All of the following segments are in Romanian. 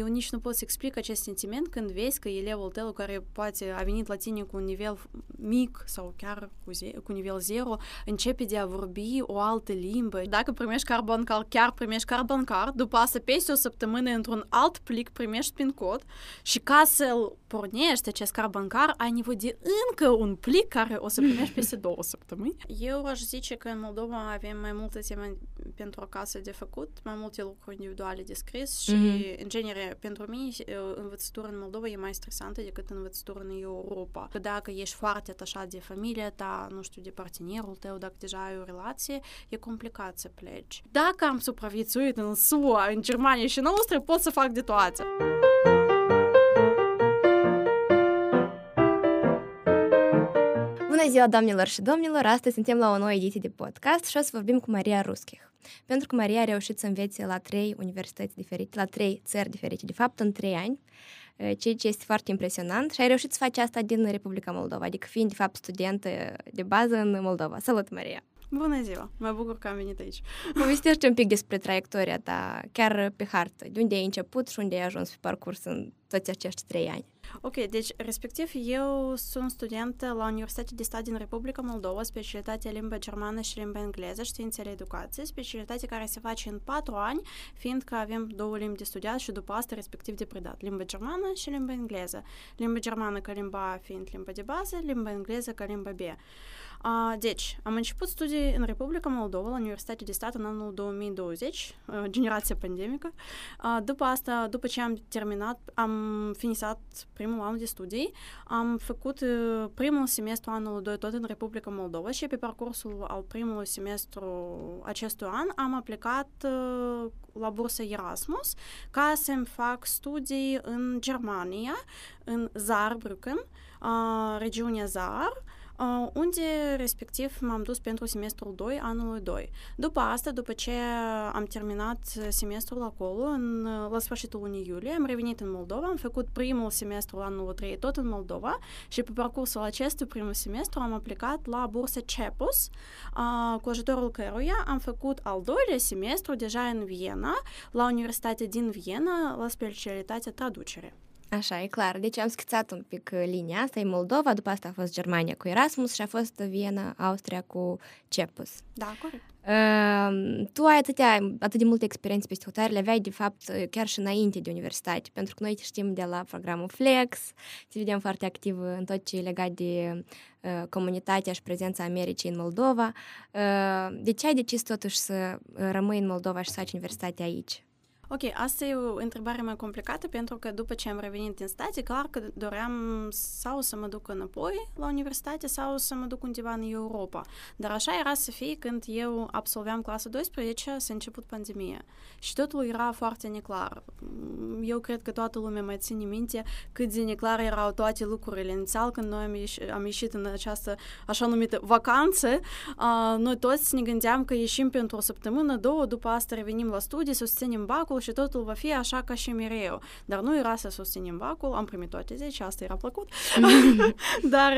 eu nici nu pot să explic acest sentiment când vezi că elevul tău care poate a venit la tine cu un nivel mic sau chiar cu, ze- cu nivel zero, începe de a vorbi o altă limbă. Dacă primești carbon card, chiar primești carbon card, după asta peste o săptămână într-un alt plic primești pin cod și ca să-l pornești acest carbon card, ai nevoie de încă un plic care o să primești peste două săptămâni. Eu aș zice că în Moldova avem mai multe teme pentru acasă de făcut, mai multe lucruri individuale de scris și, mm-hmm. în genere, pentru mine, învățătura în Moldova e mai stresantă decât învățătura în Europa. Că dacă ești foarte atașat de familia ta, nu știu, de partenerul tău, dacă deja ai o relație, e complicat să pleci. Dacă am supraviețuit în SUA, în Germania și în Austria, pot să fac de toate. Bună ziua, doamnelor și domnilor! Astăzi suntem la o nouă ediție de podcast și o să vorbim cu Maria Ruschich. Pentru că Maria a reușit să învețe la trei universități diferite, la trei țări diferite, de fapt în trei ani, ceea ce este foarte impresionant și ai reușit să faci asta din Republica Moldova, adică fiind de fapt studentă de bază în Moldova. Salut, Maria! Bună ziua! Mă bucur că am venit aici. Povestește un pic despre traiectoria ta, chiar pe hartă. De unde ai început și unde ai ajuns pe parcurs în toți acești trei ani? Ok, deci respectiv eu sunt studentă la Universitatea de Stat din Republica Moldova, specialitatea limba germană și limba engleză, științele educației, specialitate care se face în patru ani, fiindcă avem două limbi de studiat și după asta respectiv de predat, limba germană și limba engleză. Limba germană ca limba A fiind limba de bază, limba engleză ca limba B. Uh, deci, am început studii în Republica Moldova, la Universitatea de Stat în anul 2020, uh, generația pandemică. Uh, după asta, după ce am terminat, am finisat primul an de studii, am făcut uh, primul semestru anul 2 tot în Republica Moldova și pe parcursul al primului semestru acestui an am aplicat uh, la bursa Erasmus ca să-mi fac studii în Germania, în Saarbrücken, uh, regiunea Saar, unde respectiv m-am dus pentru semestrul 2 anului 2. După asta, după ce am terminat semestrul acolo, în, la sfârșitul lunii iulie, am revenit în Moldova, am făcut primul semestru anul 3 tot în Moldova și pe parcursul acestui primul semestru am aplicat la bursa CEPUS, cu ajutorul căruia am făcut al doilea semestru deja în Viena, la Universitatea din Viena, la specialitatea traducere. Așa, e clar. Deci am schițat un pic linia asta, e Moldova, după asta a fost Germania cu Erasmus și a fost Viena, Austria cu Cepus. Da, corect. Uh, tu ai atâtea, atât de multe experiențe pe hotare, le aveai de fapt chiar și înainte de universitate, pentru că noi te știm de la programul Flex, te vedem foarte activ în tot ce e legat de uh, comunitatea și prezența Americii în Moldova. Uh, de ce ai decis totuși să rămâi în Moldova și să faci universitatea aici? Ok, asta e o întrebare mai complicată pentru că după ce am revenit în state, clar că doream sau să mă duc înapoi la universitate sau să mă duc undeva în Europa. Dar așa era să fie când eu absolveam clasa 12, s-a început pandemia. Și totul era foarte neclar. Eu cred că toată lumea mai ține minte cât de neclar erau toate lucrurile inițial când noi am, ieș- am ieșit în această așa numită vacanță. Uh, noi toți ne gândeam că ieșim pentru o săptămână, două, după asta revenim la studii, susținem bacul și totul va fi așa ca și mereu. Dar nu era să susținem bacul, am primit toate 10, asta era plăcut. Dar,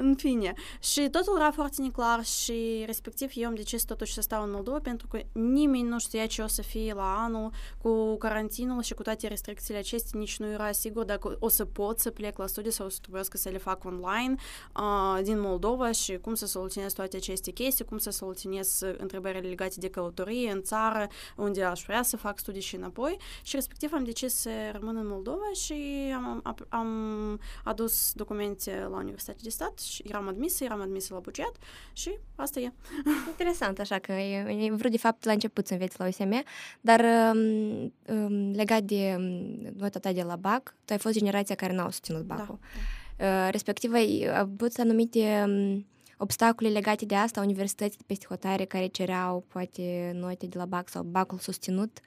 în fine. Și totul era foarte neclar și respectiv eu am decis totuși să stau în Moldova pentru că nimeni nu știa ce o să fie la anul cu carantinul și cu toate restricțiile acestea, nici nu era sigur dacă o să pot să plec la studii sau o să trebuiască să le fac online uh, din Moldova și cum să soluționez toate aceste chestii, cum să soluționez întrebările legate de călătorie în țară, unde aș vrea să fac studii și înapoi și respectiv am decis să rămân în Moldova și am, am, am adus documente la Universitatea de Stat și eram admisă, eram admisă la buget și asta e. Interesant, așa că e vrut de fapt la început să înveți la USM, dar um, um, legat de um, nota ta de la BAC, tu ai fost generația care n-au susținut BAC-ul. Da. Uh, respectiv ai avut anumite um, obstacole legate de asta, universități de peste hotare care cereau poate note de la BAC sau BAC-ul susținut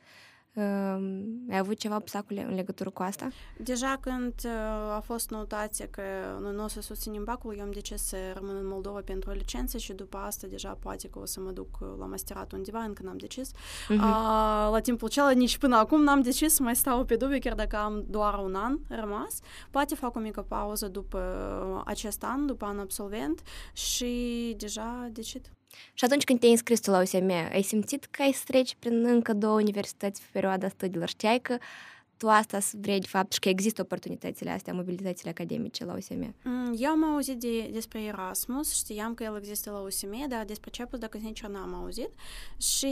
ai avut ceva obstacole în legătură cu asta? Deja când a fost notația că noi nu o să susținem bacul, eu am decis să rămân în Moldova pentru o licență și după asta deja poate că o să mă duc la masterat undeva, încă n-am decis. Uh-huh. A, la timpul acela, nici până acum n-am decis să mai stau pe dubiu, chiar dacă am doar un an rămas. Poate fac o mică pauză după acest an, după an absolvent și deja decid. Și atunci când te-ai înscris tu la USM, ai simțit că ai să treci prin încă două universități pe perioada studiilor? Știai că tu asta vrei de fapt și că există oportunitățile astea, mobilitățile academice la USM? Mm, eu am auzit de, despre Erasmus, știam că el există la USM, dar despre CEPUS, dacă sincer, n-am auzit. Și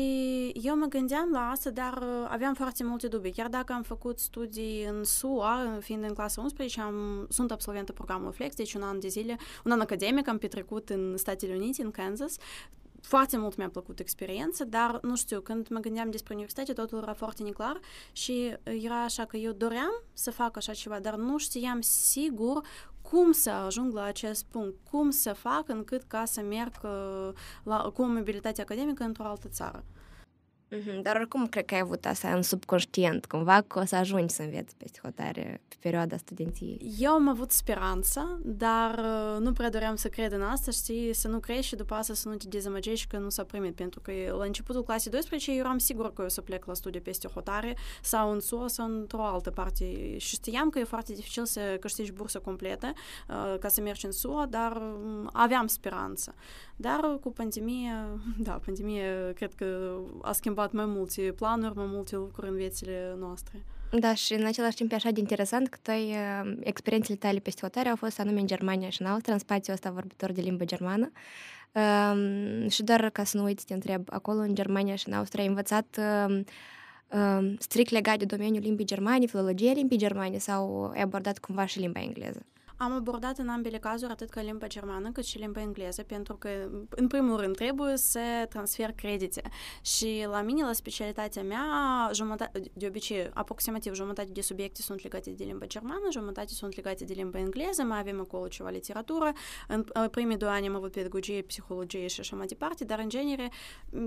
eu mă gândeam la asta, dar uh, aveam foarte multe dubii. Chiar dacă am făcut studii în SUA, fiind în clasa 11, am, sunt absolventă programul Flex, deci un an de zile, un an academic am petrecut în Statele Unite, în Kansas, foarte mult mi-a plăcut experiența, dar, nu știu, când mă gândeam despre universitate, totul era foarte neclar și era așa că eu doream să fac așa ceva, dar nu știam sigur cum să ajung la acest punct, cum să fac încât ca să merg la, cu o mobilitate academică într-o altă țară. Mm-hmm. Dar oricum cred că ai avut asta în subconștient, cumva că o să ajungi să înveți psihotare pe perioada studenției. Eu am avut speranță, dar uh, nu prea doream să cred în asta, știi, să nu crezi și după asta să nu te dezamăgești că nu s-a primit, pentru că la începutul clasei 12 eu eram sigur că eu să plec la studii peste hotare sau în SUA sau într-o altă parte și știam că e foarte dificil să câștigi bursă completă uh, ca să mergi în SUA, dar um, aveam speranță. Dar cu pandemie, da, pandemie cred că a schimbat mai multe planuri, mai multe lucruri în viețile noastre. Da, și în același timp e așa de interesant că toi, experiențele tale peste hotare au fost anume în Germania și în Austria, în spațiul ăsta vorbitor de limbă germană. Um, și doar ca să nu uiți, te întreb, acolo în Germania și în Austria ai învățat um, um, strict legat de domeniul limbii germane, filologia limbii germane sau ai abordat cumva și limba engleză? Am abordat în ambele cazuri atât ca limba germană cât și limba engleză, pentru că, în primul rând, trebuie să transfer credite. Și la mine, la specialitatea mea, jumătate, de obicei, aproximativ jumătate de subiecte sunt legate de limba germană, jumătate sunt legate de limba engleză, mai avem acolo ceva literatură. În primii doi ani am avut pedagogie, psihologie și așa mai departe, dar, în genere,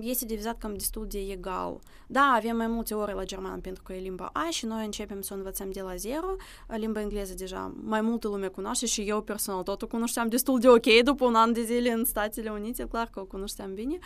este divizat cam destul de egal. Da, avem mai multe ore la germană pentru că e limba A și noi începem să o învățăm de la zero. Limba engleză deja mai multă lume cunoaște și eu personal tot o cunoșteam destul de ok după un an de zile în Statele Unite, clar că o cunoșteam bine,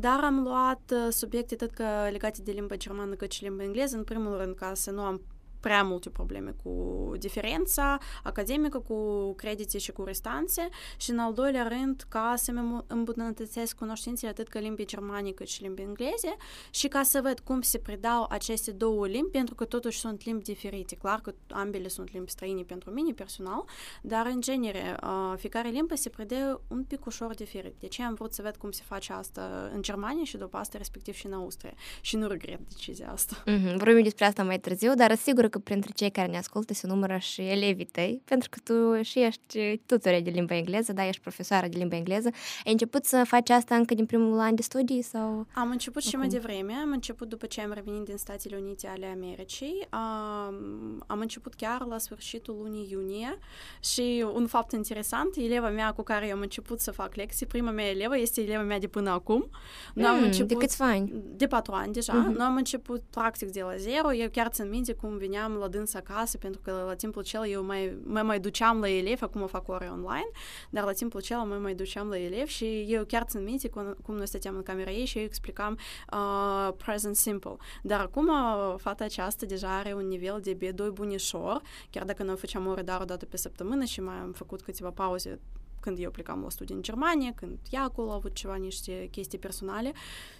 dar am luat subiecte tot că legate de limba germană cât și limba engleză, în primul rând ca să nu am prea multe probleme cu diferența academică, cu credite și cu restanțe și în al doilea rând ca să-mi îmbunătățesc cunoștințele atât că limbii germane cât și limbii engleze și ca să văd cum se predau aceste două limbi, pentru că totuși sunt limbi diferite. Clar că ambele sunt limbi străine pentru mine personal, dar în genere fiecare limbă se predă un pic ușor diferit. De ce am vrut să văd cum se face asta în Germania și după asta respectiv și în Austria. Și nu regret decizia asta. Mm-hmm. Vorbim despre asta mai târziu, dar sigur că printre cei care ne ascultă se numără și elevii tăi, pentru că tu și ești tutore de limba engleză, da, ești profesoară de limba engleză. Ai început să faci asta încă din primul an de studii sau? Am început și mai devreme, am început după ce am revenit din Statele Unite ale Americii. Um, am început chiar la sfârșitul lunii iunie și un fapt interesant, eleva mea cu care am început să fac lecții, prima mea elevă este eleva mea de până acum. Mm, am început, de câțiva ani? De patru ani deja. Mm-hmm. Noi am început practic de la zero. Eu chiar țin minte cum veneam la dâns acasă, pentru că la timpul cel eu mai, mai, mai duceam la elevi, acum fac ore online, dar la timpul cel mai mai duceam la elevi și eu chiar țin minte cum, cum noi stăteam în camera ei și eu explicam uh, present simple. Dar acum fata aceasta deja are un nivel de B2 bunișor, chiar dacă noi făceam ore dar o dată pe săptămână și mai am făcut câteva pauze când eu plecam la studii în Germania, când ea acolo a avut ceva, niște chestii personale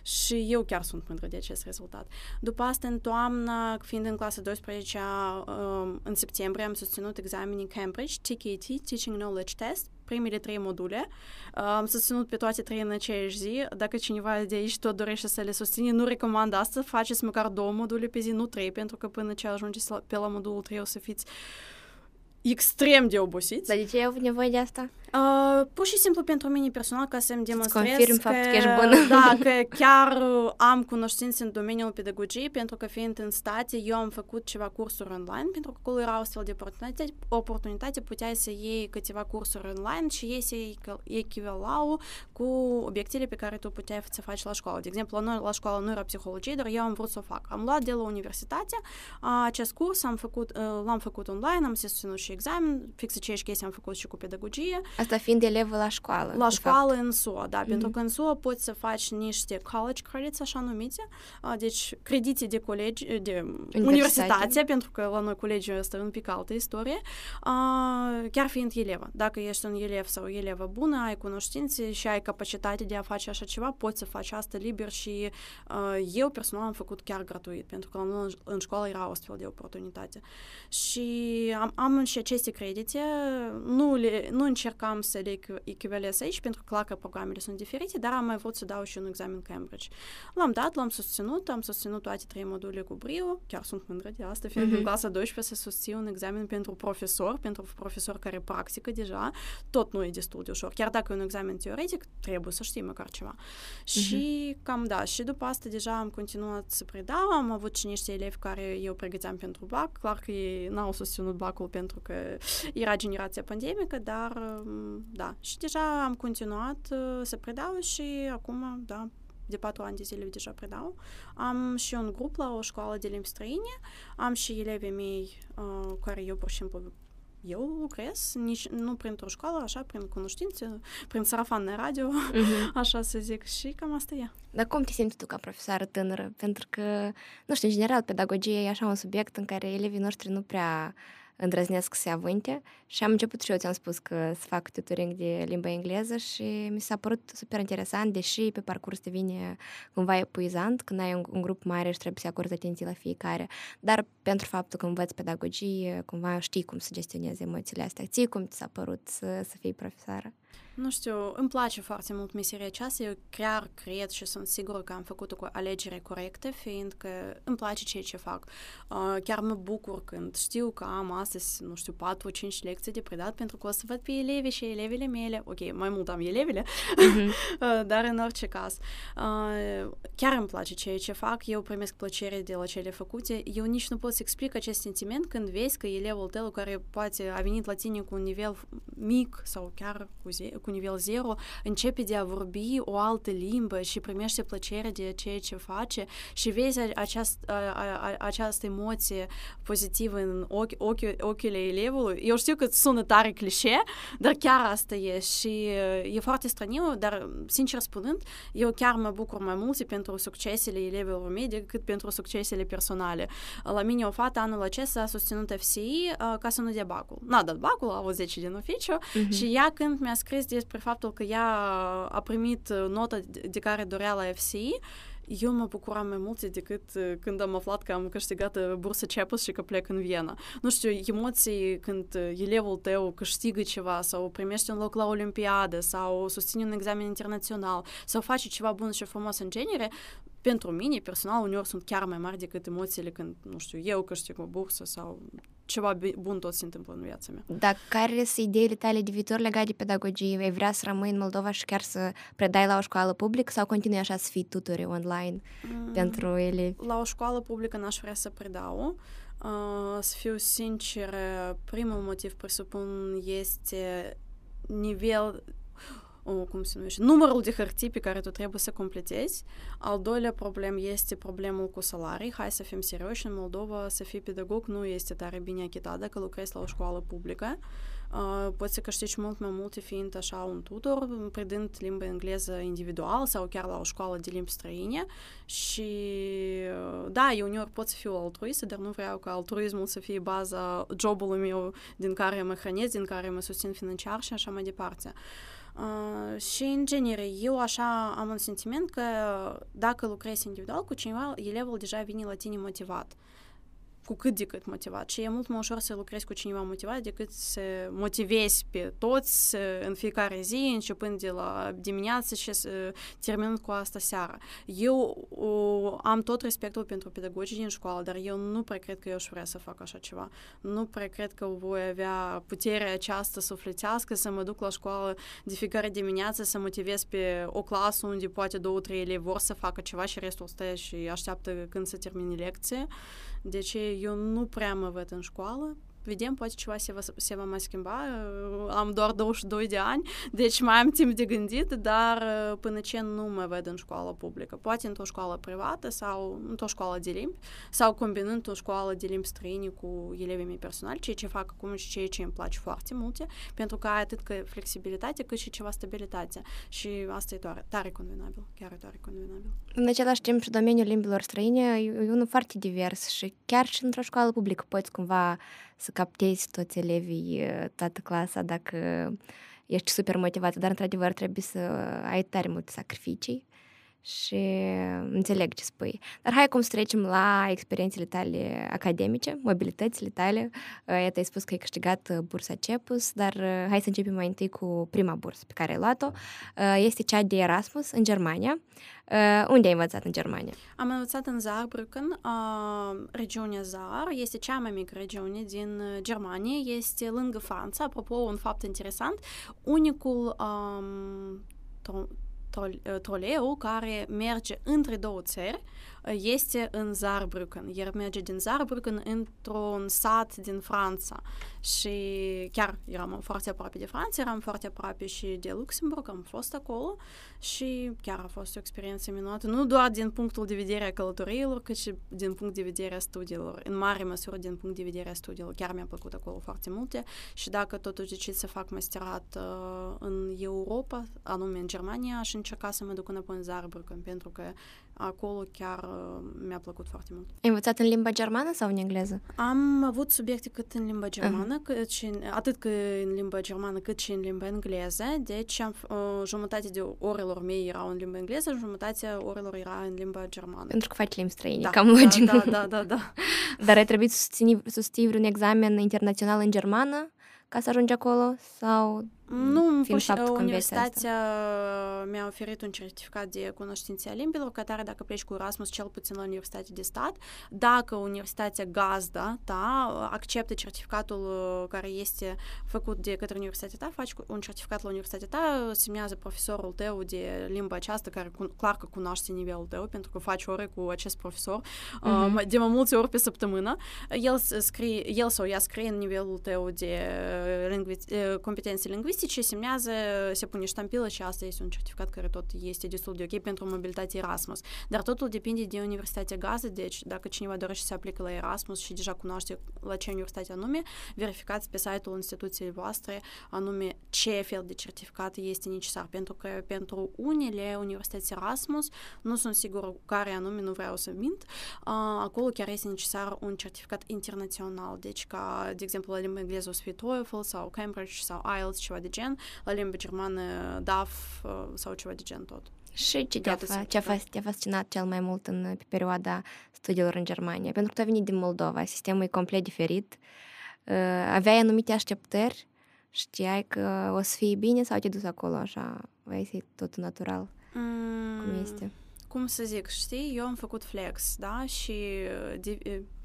și eu chiar sunt mândră de acest rezultat. După asta, în toamnă, fiind în clasa 12 um, în septembrie, am susținut examenii Cambridge, TKT, Teaching Knowledge Test, primele trei module. Am susținut pe toate trei în aceeași zi. Dacă cineva de aici tot dorește să le susține, nu recomand asta. Faceți măcar două module pe zi, nu trei, pentru că până ce ajungeți pe la modulul 3 o să fiți extrem de obosiți. Dar de ce ai avut nevoie de asta? Uh, pur și simplu pentru mine personal ca să-mi demonstrez confirm că, faptul că ești bună. Da, că chiar am cunoștințe în domeniul pedagogiei, pentru că fiind în state, eu am făcut ceva cursuri online, pentru că acolo era o astfel de oportunitate, oportunitate puteai să iei câteva cursuri online și ei se echivalau cu obiectele pe care tu puteai să faci la școală. De exemplu, la noi la școală nu era psihologie, dar eu am vrut să o fac. Am luat de la universitate acest curs, am făcut, l-am făcut online, am susținut și și examen, fix aceeași chestie am făcut și cu pedagogie. Asta fiind elevă la școală. La școală fapt. în SUA, da, mm-hmm. pentru că în SUA poți să faci niște college credits, așa numite, deci credite de colegi, de universitate, pentru că la noi colegiul ăsta un pic altă istorie, chiar fiind elevă. Dacă ești un elev sau o elevă bună, ai cunoștințe și ai capacitate de a face așa ceva, poți să faci asta liber și eu personal am făcut chiar gratuit, pentru că la noi în școală era o astfel de oportunitate. Și am, am și aceste credite, nu, le, nu încercam să le echivalez aici, pentru că clar că programele sunt diferite, dar am mai vrut să dau și un examen Cambridge. L-am dat, l-am susținut, am susținut toate trei module cu brio, chiar sunt mândră de asta, fiind mm-hmm. în clasa 12 să susțin un examen pentru profesor, pentru profesor care practică deja, tot nu e destul de ușor. Chiar dacă e un examen teoretic, trebuie să știi măcar ceva. Mm-hmm. Și cam da, și după asta deja am continuat să predau, am avut și niște elevi care eu pregăteam pentru BAC, clar că ei n-au susținut BAC-ul pentru că era generația pandemică, dar da, și deja am continuat uh, să predau și acum, da, de patru ani de zile deja predau. Am și un grup la o școală de limbi străine, am și elevii mei uh, care eu pur și simplu eu lucrez, nici, nu printr-o școală, așa, prin cunoștințe, prin sarafan de radio, uh-huh. așa să zic, și cam asta e. Dar cum te simți tu ca profesoară tânără? Pentru că, nu știu, în general, pedagogie e așa un subiect în care elevii noștri nu prea îndrăznesc să se avânte și am început și eu ți-am spus că să fac tutoring de limba engleză și mi s-a părut super interesant, deși pe parcurs te vine cumva epuizant când ai un, un grup mare și trebuie să acorzi atenție la fiecare, dar pentru faptul că învăț pedagogie, cumva știi cum să gestionezi emoțiile astea. Ție cum ți s-a părut să, să fii profesoară? Nu știu, îmi place foarte mult meseria aceasta. Eu chiar cred și sunt sigură că am făcut o alegere corectă, fiindcă îmi place ceea ce fac. Uh, chiar mă bucur când știu că am astăzi, nu știu, 4-5 lecții de predat, pentru că o să văd pe elevii și elevele mele. Ok, mai mult am elevele, uh-huh. dar în orice caz. Uh, chiar îmi place ceea ce fac, eu primesc plăcere de la cele făcute. Eu nici nu pot să explic acest sentiment când vezi că elevul tău care poate a venit la tine cu un nivel mic sau chiar cu, ze- cu nivel zero, începe de a vorbi o altă limbă și primește plăcere de ceea ce face și vezi aceast, a, a, această emoție pozitivă în ochi, ochi, ochiile elevului. Eu știu că sună tare clișe, dar chiar asta e și e foarte straniu, dar sincer spunând, eu chiar mă bucur mai mult pentru succesele elevilor mei decât pentru succesele personale. La mine o fată anul acesta a susținut FCI ca să nu dea bacul. N-a dat bacul, a avut 10 din oficiu uh-huh. și ea când mi-a scris despre faptul că ea a primit nota de care dorea la FCI, eu mă bucuram mai mult decât când am aflat că am câștigat bursa CEPUS și că plec în Viena. Nu știu, emoții când elevul tău câștigă ceva sau primește un loc la Olimpiadă sau susține un examen internațional sau face ceva bun și frumos în genere, pentru mine, personal, uneori sunt chiar mai mari decât emoțiile când, nu știu, eu câștig o bursă sau ceva bun tot se întâmplă în viața mea. Dar care sunt ideile tale de viitor legate de pedagogie? Vei vrea să rămâi în Moldova și chiar să predai la o școală publică sau continui așa să fii tutore online mm, pentru elevi? La o școală publică n-aș vrea să predau. Uh, să fiu sincer, primul motiv, presupun, este nivel cum se numește, numărul de hârtii pe care tu trebuie să completezi. Al doilea problem este problemul cu salarii. Hai să fim serioși, în Moldova să fii pedagog nu este tare bine achitat dacă lucrezi la o școală publică. Uh, poți să câștigi mult mai multe fiind așa un tutor, predând limba engleză individual sau chiar la o școală de limbi străine și da, eu uneori pot să fiu altruistă, dar nu vreau ca altruismul să fie baza jobului meu din care mă hrănesc, din care mă susțin financiar și așa mai departe. Uh, Uh, și, în genere, eu așa am un sentiment că dacă lucrezi individual cu cineva, elevul deja vine la tine motivat. Uh, cu cât de cât motivat. Și e mult mai ușor să lucrezi cu cineva motivat decât să motivezi pe toți în fiecare zi, începând de la dimineață și să terminând cu asta seara. Eu o, am tot respectul pentru pedagogii din școală, dar eu nu prea cred că eu aș vrea să fac așa ceva. Nu prea cred că voi avea puterea aceasta sufletească să mă duc la școală de fiecare dimineață să motivez pe o clasă unde poate două, trei elevi vor să facă ceva și restul stă și așteaptă când să termine lecție. Deci eu nu prea mă văd în școală vedem, poate ceva se va, se va mai schimba. Am doar 22 de ani, deci mai am timp de gândit, dar până ce nu mă ved în școală publică. Poate într-o școală privată sau într-o școală de limbi sau combinând o școală de limbi străine cu elevii mei personali, ceea ce fac acum și ceea ce îmi place foarte multe, pentru că ai atât că flexibilitate cât și ceva stabilitate. Și asta e tare, tare convenabil, chiar e tare convenabil. În același timp și domeniul limbilor străine e unul foarte divers și chiar și într-o școală publică poți cumva să captezi toți elevii, toată clasa, dacă ești super motivat, dar într-adevăr trebuie să ai tare multe sacrificii și înțeleg ce spui. Dar hai cum să trecem la experiențele tale academice, mobilitățile tale. Iată, ai spus că ai câștigat bursa CEPUS, dar hai să începem mai întâi cu prima bursă pe care ai luat-o. Este cea de Erasmus în Germania. Unde ai învățat în Germania? Am învățat în Saarbrücken, regiunea Saar. Este cea mai mică regiune din Germania. Este lângă Franța. Apropo, un fapt interesant, unicul um, troleu care merge între două țări este în Saarbrücken. El merge din Saarbrücken într-un sat din Franța. Și chiar eram foarte aproape de Franța, eram foarte aproape și de Luxemburg, am fost acolo și chiar a fost o experiență minunată, nu doar din punctul de vedere a călătoriilor, cât și din punct de vedere a studiilor. În mare măsură din punct de vedere a studiilor. Chiar mi-a plăcut acolo foarte multe și dacă totuși decid să fac masterat uh, în Europa, anume în Germania, aș încerca să mă duc înapoi în Saarbrücken, pentru că acolo chiar uh, mi-a plăcut foarte mult. Ai învățat în limba germană sau în engleză? Am avut subiecte cât în limba germană, uh-huh. cât și în, atât că în limba germană cât și în limba engleză, deci am, uh, jumătate de orelor mei erau în limba engleză, jumătatea orelor era în limba germană. Pentru că faci limbi străine, da, cam da, logic. Da, da, da, da. Dar ai trebuit să susții, susții vreun examen internațional în germană ca să ajungi acolo sau nu, fiind faptul universitatea mi-a oferit un certificat de cunoștințe a limbilor, ca tare dacă pleci cu Erasmus, cel puțin la Universitate de Stat. Dacă Universitatea gazdă ta acceptă certificatul care este făcut de către Universitatea ta, faci un certificat la Universitatea ta, semnează profesorul tău de limba aceasta, care clar că cunoaște nivelul tău, pentru că faci ore cu acest profesor uh-huh. de mai multe ori pe săptămână. El, scrie, el sau ea scrie în nivelul tău de lingvi- competențe lingvistice statistici semnează, se pune ștampilă și asta este un certificat care tot este destul de ok pentru mobilitate Erasmus. Dar totul depinde de Universitatea Gază, deci dacă cineva dorește să aplică la Erasmus și deja cunoaște la ce universitate anume, verificați pe site-ul instituției voastre anume ce fel de certificat este necesar, pentru că pentru unele universități Erasmus, nu sunt sigur care anume, nu vreau să mint, acolo chiar este necesar un certificat internațional, deci ca, de exemplu, la limba engleză o să fie TOEFL sau Cambridge sau IELTS, ceva de de gen, la limba germană DAF sau ceva de gen tot. Și ce te-a, fa- ce a te-a fascinat cel mai mult în, pe perioada studiilor în Germania? Pentru că tu ai venit din Moldova, sistemul e complet diferit, uh, aveai anumite așteptări, știai că o să fie bine sau te dus acolo așa, vai să tot natural, mm. cum este? Cum să zic, știi, eu am făcut flex, da, și de,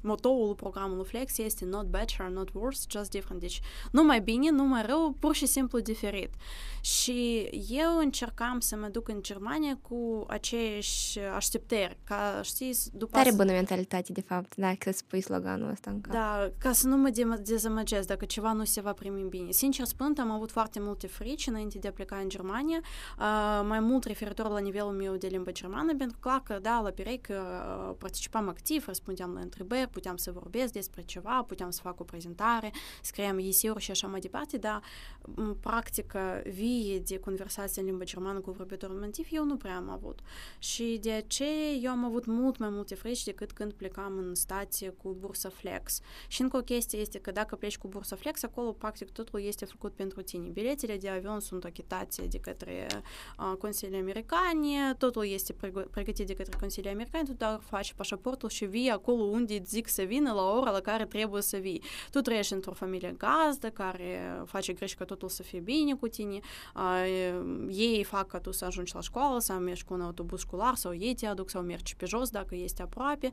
motoul programului Flex este not better, not worse, just different. Deci nu mai bine, nu mai rău, pur și simplu diferit. Și eu încercam să mă duc în Germania cu aceeași așteptări, ca știi, după... Tare bună mentalitate, de fapt, dacă spui sloganul ăsta în cap. Da, ca să nu mă dezamăgesc dacă ceva nu se va primi bine. Sincer spun, am avut foarte multe frici înainte de a pleca în Germania, uh, mai mult referitor la nivelul meu de limba germană, pentru că, clar că, da, la pereche uh, participam activ, răspundeam la întrebări, puteam să vorbesc despre ceva, puteam să fac o prezentare, scriam eseuri și așa mai departe, dar practică vie de conversație în limba germană cu vorbitorul nativ eu nu prea am avut. Și de aceea eu am avut mult mai multe frici decât când plecam în stație cu bursa Flex. Și încă o chestie este că dacă pleci cu bursa Flex, acolo practic totul este făcut pentru tine. Biletele de avion sunt achitate de către uh, Consilii Americane, totul este pregătit de către Consilii Americane, tu doar faci pașaportul și vii acolo unde îți zic să vină la ora la care trebuie să vii. Tu trăiești într-o familie gazdă care face greș ca totul să fie bine cu tine, ei fac ca tu să ajungi la școală sau mergi cu un autobuz școlar sau ei te aduc sau mergi pe jos dacă este aproape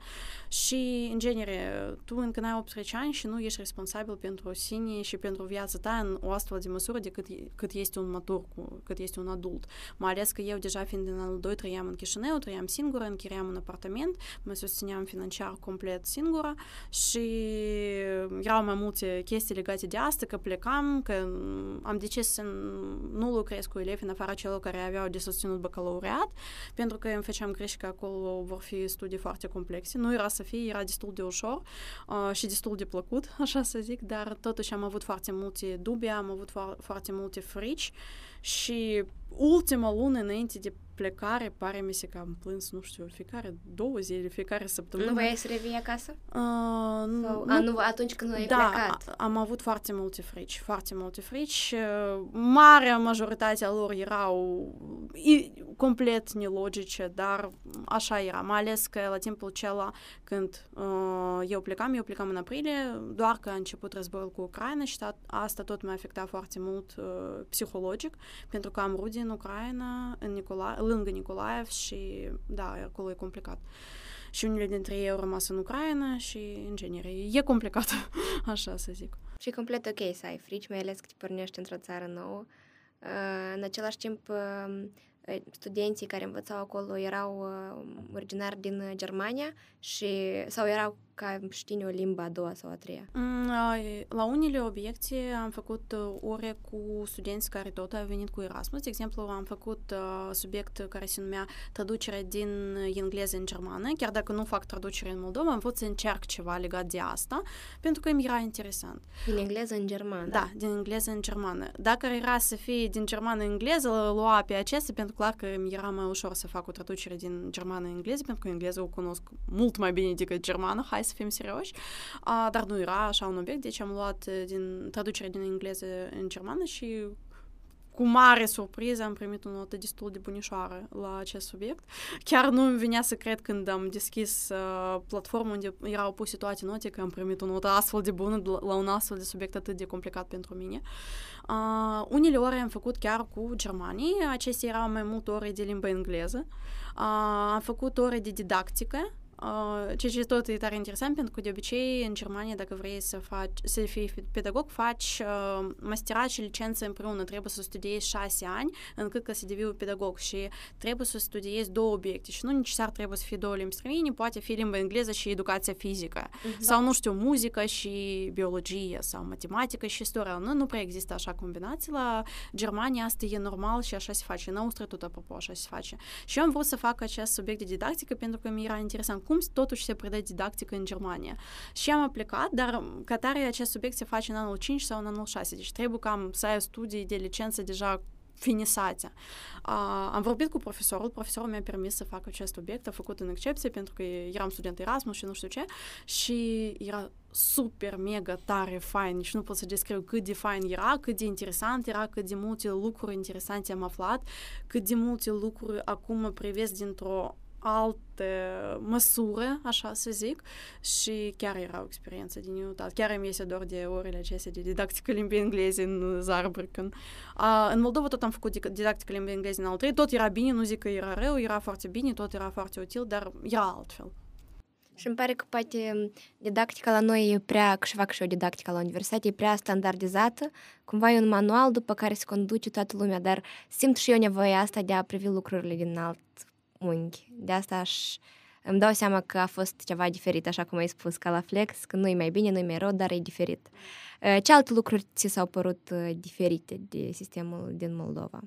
și, în genere, tu încă n-ai 18 ani și nu ești responsabil pentru sine și pentru viața ta în o astfel de măsură decât cât este un matur, cât este un adult. Mai ales că eu deja fiind din anul 2 trăiam în Chișinău, trăiam singur, închiriam un apartament, mă susțineam financiar complet singur singură și erau mai multe chestii legate de asta, că plecam, că am decis să nu lucrez cu elevi în afara celor care aveau de susținut bacalaureat, pentru că îmi făceam greși că acolo vor fi studii foarte complexe. Nu era să fie, era destul de ușor uh, și destul de plăcut, așa să zic, dar totuși am avut foarte multe dubii, am avut fo- foarte multe frici și ultima lună înainte de plecare, pare mi se că am plâns, nu știu, fiecare două zile, fiecare săptămână. Nu voiai să revii acasă? Uh, Sau, nu, a, nu, atunci când ai da, plecat? a- am avut foarte multe frici, foarte multe frici. Uh, Marea majoritatea lor erau i- complet nelogice, dar așa era, mai ales că la timpul acela când uh, eu plecam, eu plecam în aprilie, doar că a început războiul cu Ucraina și ta- asta tot m-a afectat foarte mult uh, psihologic, pentru că am rude în Ucraina, în Nicola- lângă Nicolaev și da, acolo e complicat. Și unele dintre ei au rămas în Ucraina și, în genere, e complicat, așa să zic. Și complet ok să ai frici, mai ales că te pornești într-o țară nouă. Uh, În același timp, uh, studenții care învățau acolo erau uh, originari din uh, Germania și sau erau ca știni o limbă a doua sau a treia. Mm, ai- La unele obiecte am făcut uh, ore cu studenți care tot au venit cu Erasmus. De exemplu, am făcut uh, subiect care se numea traducere din engleză în germană. Chiar dacă nu fac traducere în Moldova, am vrut să încerc ceva legat de asta, pentru că mi era interesant. Din engleză în germană. Da, din engleză în germană. Dacă era să fie din germană în engleză, îl lua pe acesta, pentru că clar că mi era mai ușor să fac o traducere din germană în engleză, pentru că engleză o cunosc mult mai bine decât germană, hai să fim serioși. Uh, dar nu era așa un obiect, deci am luat uh, din traducere din engleză în germană și cu mare surpriză am primit o notă destul de bunișoară la acest subiect. Chiar nu îmi venea să cred când am deschis uh, platformă unde erau puse toate note că am primit o notă astfel de bună la la un astfel de subiect atât de complicat pentru mine. Uh, unele ore am făcut chiar cu germanii, acestea erau mai mult ore de limbă engleză. Uh, am făcut ore de didactică, Uh, ceea ce tot e tare interesant, pentru că de obicei în Germania, dacă vrei să faci, să fii pedagog, faci uh, masterat și licență împreună. Trebuie să studiezi șase ani încât ca să devii un pedagog și trebuie să studiezi două obiecte și nu necesar trebuie să fie două limbi străine, poate fi limba engleză și educația fizică Mhm. sau, nu știu, muzică și biologie sau matematică și istoria. Nu, nu prea există așa combinații. La Germania asta e normal și așa se face. În Austria tot apropo așa se face. Și eu am vrut să fac acest subiect de didactică pentru că mi era interesant cum totuși se predă didactică în Germania. Și am aplicat, dar ca tare acest subiect se face în anul 5 sau în anul 6. Deci trebuie cam să ai studii de licență deja finisate. Uh, am vorbit cu profesorul, profesorul mi-a permis să fac acest obiect, a făcut în excepție pentru că eram student Erasmus și nu știu ce și era super, mega tare, fain, nici nu pot să descriu cât de fain era, cât de interesant era, cât de multe lucruri interesante am aflat, cât de multe lucruri acum mă privesc dintr-o altă măsură, așa să zic, și chiar era o experiență din minutat. Chiar îmi iese doar de orele acestea de didactică limbii engleze în Saarbrücken. Uh, în Moldova tot am făcut didactică limbii engleze în al 3, tot era bine, nu zic că era rău, era foarte bine, tot era foarte util, dar era altfel. Și îmi pare că poate didactica la noi e prea, că și fac și eu didactica la universitate, e prea standardizată, cumva e un manual după care se conduce toată lumea, dar simt și eu nevoia asta de a privi lucrurile din alt unghi. De asta aș, îmi dau seama că a fost ceva diferit, așa cum ai spus, ca la Flex, că nu-i mai bine, nu-i mai rău, dar e diferit. Ce alte lucruri ți s-au părut diferite de sistemul din Moldova?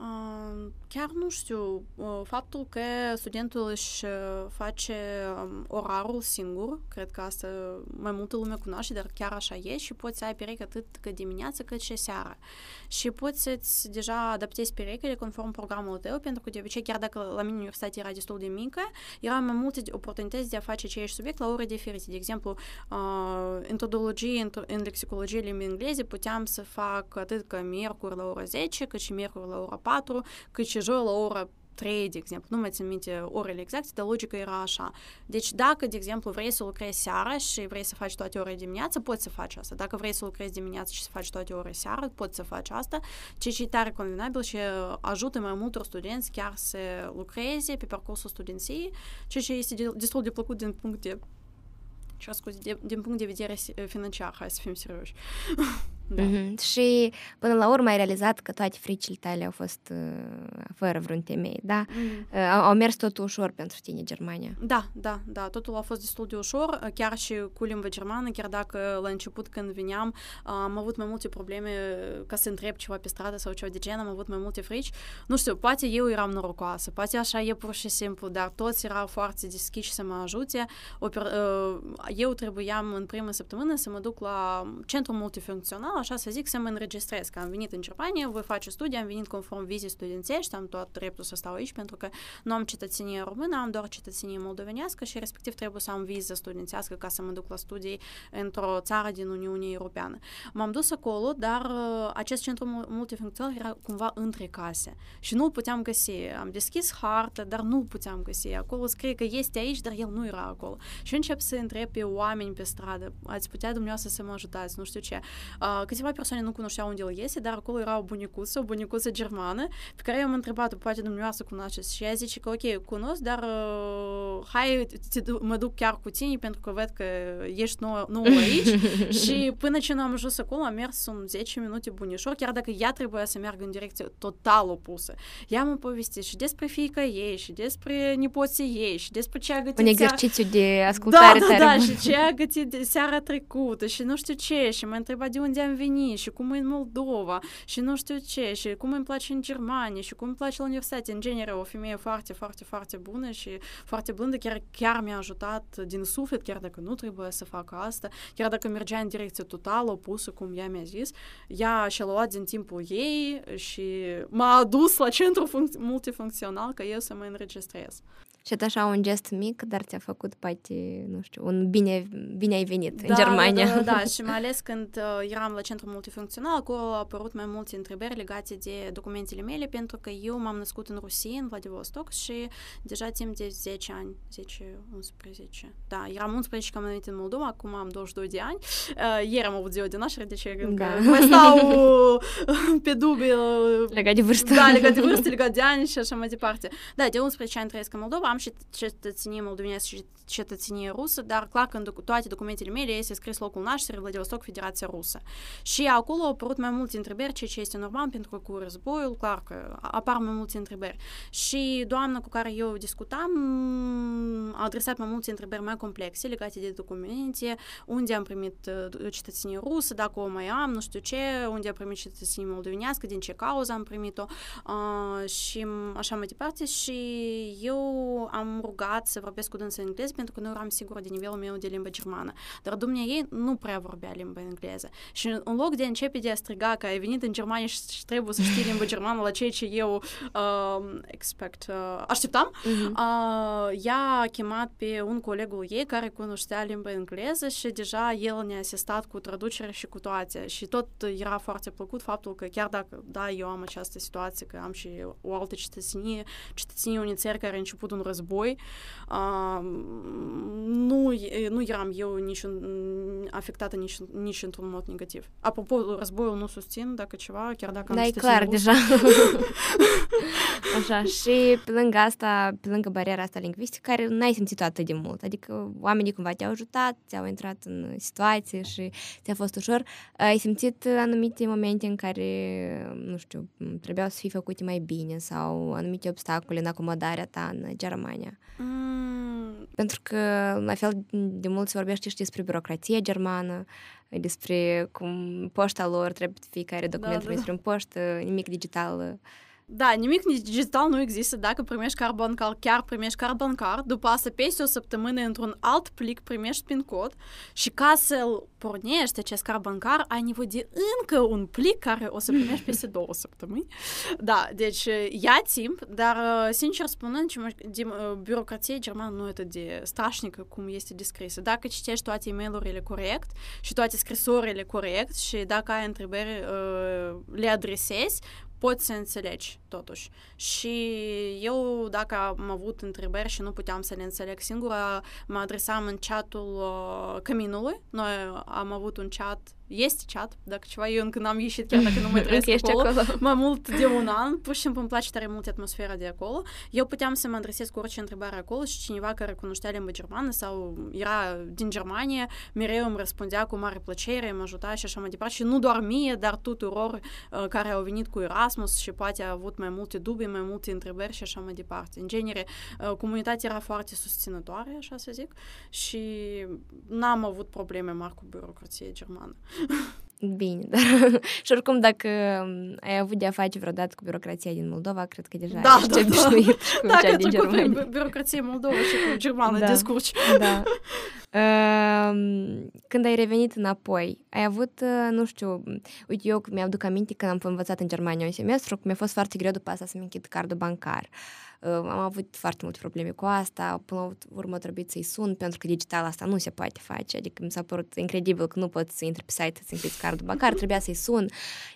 Uh, chiar nu știu, uh, faptul că studentul își face um, orarul singur, cred că asta mai multă lume cunoaște, dar chiar așa e și poți să ai pereche atât că dimineața cât și seara. Și poți să-ți deja adaptezi perechele conform programului tău, pentru că de obicei, chiar dacă la mine universitatea era destul de mică, era mai multe oportunități de a face aceeași subiect la ore diferite. De exemplu, uh, introdologie în, în lexicologie limbii engleze puteam să fac atât că miercuri la ora 10, cât și miercuri la ora 4, cât și joi la ora 3, de exemplu. Nu mai țin minte orele exacte, dar logica era așa. Deci dacă, de exemplu, vrei să lucrezi seara și vrei să faci toate ore dimineață, poți să faci asta. Dacă vrei să lucrezi dimineață și să faci toate ore seara, poți să faci asta, ceea ce e tare convenabil și ajută mai multor studenți chiar să lucreze pe parcursul studenției, ceea ce este destul de plăcut din punct de ce scuze, de, din punct de vedere financiar, hai să fim serioși. Da. Mm-hmm. Și până la urmă ai realizat că toate fricile tale au fost uh, fără vreun temei, da? Mm. Uh, au, au mers totul ușor pentru tine, Germania. Da, da, da, totul a fost destul de ușor, chiar și cu limba germană, chiar dacă la început când veneam am avut mai multe probleme ca să întreb ceva pe stradă sau ceva de gen, am avut mai multe frici. Nu știu, poate eu eram norocoasă, poate așa e pur și simplu, dar toți erau foarte deschiși să mă ajute. Eu trebuiam în prima săptămână să mă duc la centrul multifuncțional, așa să zic, să mă înregistrez, că am venit în Germania, voi face studii, am venit conform vizii studențești, am tot dreptul să stau aici, pentru că nu am cetățenie română, am doar cetățenie moldovenească și respectiv trebuie să am viză studențească ca să mă duc la studii într-o țară din Uniunea Europeană. M-am dus acolo, dar uh, acest centru multifuncțional era cumva între case și nu-l puteam găsi. Am deschis hartă, dar nu-l puteam găsi. Acolo scrie că este aici, dar el nu era acolo. Și încep să întreb pe oameni pe stradă, ați putea dumneavoastră să mă ajutați, nu știu ce. Uh, câteva persoane nu cunoșteau unde el este, dar acolo era o bunicuță, o bunicuță germană, pe care eu am întrebat-o, poate dumneavoastră cunoașteți. Și ea zice că, ok, cunosc, dar uh, hai, te, mă duc chiar cu tine, pentru că văd că ești nou, nou aici. și până ce nu am ajuns acolo, am mers în 10 minute bunișor, chiar dacă ea trebuia să meargă în direcție total opusă. Ea mă povestit și despre fiica ei, și despre nepoții ei, și despre ce a gătit. Un exercițiu de ascultare da, da, da, și ce a gătit seara trecută, și nu știu ce, și m-a întrebat de unde am venit, și cum e în Moldova, și nu știu ce, și cum îmi place în Germania, și cum îmi place la universitate. În genere, o femeie foarte, foarte, foarte bună și foarte blândă, chiar, chiar mi-a ajutat din suflet, chiar dacă nu trebuie să facă asta, chiar dacă mergea în direcție total opusă, cum ea mi-a zis, ea și-a luat din timpul ei și m-a adus la centru func- multifuncțional ca eu să mă înregistrez. Și așa un gest mic, dar ți-a făcut, poate, nu știu, un bine, bine ai venit da, în Germania. Da, da, da, și mai ales când uh, eram la centru multifuncțional, acolo au apărut mai multe întrebări legate de documentele mele, pentru că eu m-am născut în Rusia, în Vladivostok și deja timp de 10 ani, 10-11. Da, eram 11 că am venit în Moldova, acum am 22 de ani. Uh, ieri am avut ziua de naștere, deci da. mai stau pe dubii. Legat de vârstă. Da, legat de vârstă, legat de ani și așa mai departe. Da, de 11 ani trăiesc în Moldova, am și cetățenie moldovenească și cetățenie rusă, dar clar că în toate documentele mele este scris locul nașterii Vladivostok, Federația Rusă. Și acolo au apărut mai multe întrebări, ceea ce este normal, pentru că cu războiul, clar că apar mai multe întrebări. Și doamna cu care eu discutam a adresat mai multe întrebări mai complexe legate de documente, unde am primit cetățenie rusă, dacă o mai am, nu știu ce, unde am primit cetățenie moldovenească, din ce cauză am primit-o uh, și așa mai departe. Și eu am rugat să vorbesc cu dânsa în engleză pentru că nu eram sigură de nivelul meu de limba germană. Dar dumnea ei nu prea vorbea limba engleză. Și în loc de a începe de a striga că ai venit în Germania și trebuie să știi limba germană la ceea ce eu uh, expect, uh, așteptam, uh-huh. uh, ea a chemat pe un colegul ei care cunoștea limba engleză și deja el ne-a asistat cu traducere și cu toate. Și tot era foarte plăcut faptul că chiar dacă, da, eu am această situație, că am și o altă cetățenie, cetățenie unei țări care a început un război, uh, nu, nu eram eu nici afectată nici, nici într-un mod negativ. Apropo, războiul nu susțin dacă ceva, chiar dacă am Da, e clar, deja. Așa, și pe lângă asta, pe lângă bariera asta lingvistică, care n-ai simțit atât de mult. Adică oamenii cumva te-au ajutat, ți-au intrat în situație și ți-a fost ușor. Ai simțit anumite momente în care, nu știu, trebuiau să fie făcute mai bine sau anumite obstacole în acomodarea ta în Germania? Mm. Pentru că, la fel de mult se vorbește și despre birocrația germană, despre cum poșta lor trebuie fiecare document da, trimis da, da. prin poștă, nimic digital da, nimic digital nu există dacă primești card bancar, chiar primești card bancar, după asta peste o săptămână într-un alt plic primești pin cod și ca să-l pornești acest card bancar ai nevoie de încă un plic care o să primești peste două săptămâni. Da, deci ia timp, dar sincer spunând, birocrația germană nu e atât de strașnică cum este descrisă. Dacă citești toate e mail corect și toate scrisorile corect și dacă ai întrebări, le adresezi, poți să înțelegi, totuși. Și eu, dacă am avut întrebări și nu puteam să le înțeleg singură, mă adresam în chatul uh, căminului. Noi am avut un chat este chat, dacă ceva, eu încă n-am ieșit, chiar dacă nu mai trăiesc acolo, acolo, mai mult de un an, pur și simplu îmi place tare mult atmosfera de acolo. Eu puteam să mă adresez cu orice întrebare acolo și cineva care cunoștea limba germană sau era din Germania, mereu îmi răspundea cu mare plăcere, mă ajuta și așa mai departe. Și nu doar mie, dar tuturor uh, care au venit cu Erasmus și poate au avut mai multe dubii, mai multe întrebări și așa mai departe. În genere, uh, comunitatea era foarte susținătoare, așa să zic, și n-am avut probleme mari cu birocrație germană. Bine, dar și oricum dacă ai avut de-a face vreodată cu birocrația din Moldova, cred că deja da, ești da, obișnuit da. cu da, cea din Germania. birocrație Moldova și cu germană da. descurci. Da. Uh, când ai revenit înapoi, ai avut, uh, nu știu, uite, eu mi-aduc aminte când am învățat în Germania un semestru, mi-a fost foarte greu după asta să-mi închid cardul bancar. Uh, am avut foarte multe probleme cu asta, până la urmă trebuie să-i sun, pentru că digital asta nu se poate face, adică mi s-a părut incredibil că nu poți să intri pe site să închizi cardul bancar, trebuia să-i sun,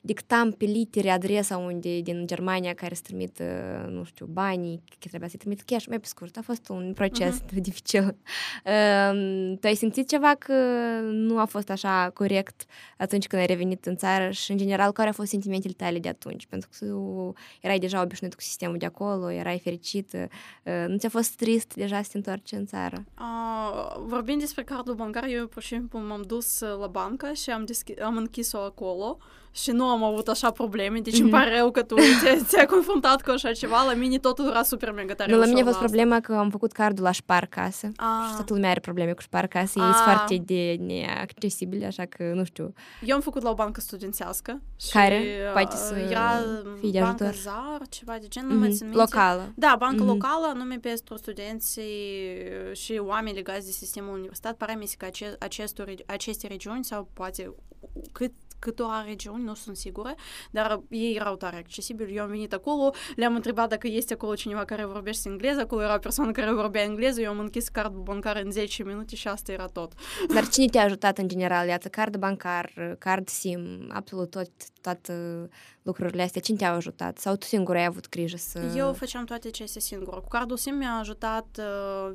dictam pe litere adresa unde din Germania care să trimit, nu știu, banii, că trebuia să-i trimit cash, mai pe scurt, a fost un proces uh-huh. dificil. Uh, tu ai simțit ceva că nu a fost așa corect atunci când ai revenit în țară și, în general, care au fost sentimentele tale de atunci? Pentru că tu erai deja obișnuit cu sistemul de acolo, erai fericit fericită? Nu ți-a fost trist deja să te întorci în țară? Uh, vorbind despre cardul bancar, eu pur și simplu m-am dus la bancă și am, deschi- am închis-o acolo și nu am avut așa probleme, deci mm-hmm. îmi pare rău că tu te, ți-ai confruntat cu așa ceva, la mine totul era super mega tare Nu, la mine a fost problema că am făcut cardul la Sparcasă ah. și toată lumea are probleme cu Sparcasă, ah. e foarte de neaccesibil, așa că nu știu. Eu am făcut la o bancă studențească. Și Care? Poate să era fie de bancă ajutor. ZAR, ceva de gen, nu mm-hmm. mai țin minte. Locală. Da, bancă mm-hmm. locală, anume pentru studenții și oameni legați de sistemul universitar. Pare mi că ace- acestor, aceste regiuni sau poate cât câteva regiuni, nu sunt sigură, dar ei erau tare accesibili. Eu am venit acolo, le-am întrebat dacă este acolo cineva care vorbește engleză, acolo era o persoană care vorbea engleză, eu am închis cardul bancar în 10 minute și asta era tot. Dar cine te-a ajutat în general? Iată, card bancar, card SIM, absolut tot, toată lucrurile astea? Cine te-a ajutat? Sau tu singur ai avut grijă să... Eu făceam toate acestea singură. Cu cardul SIM mi-a ajutat uh,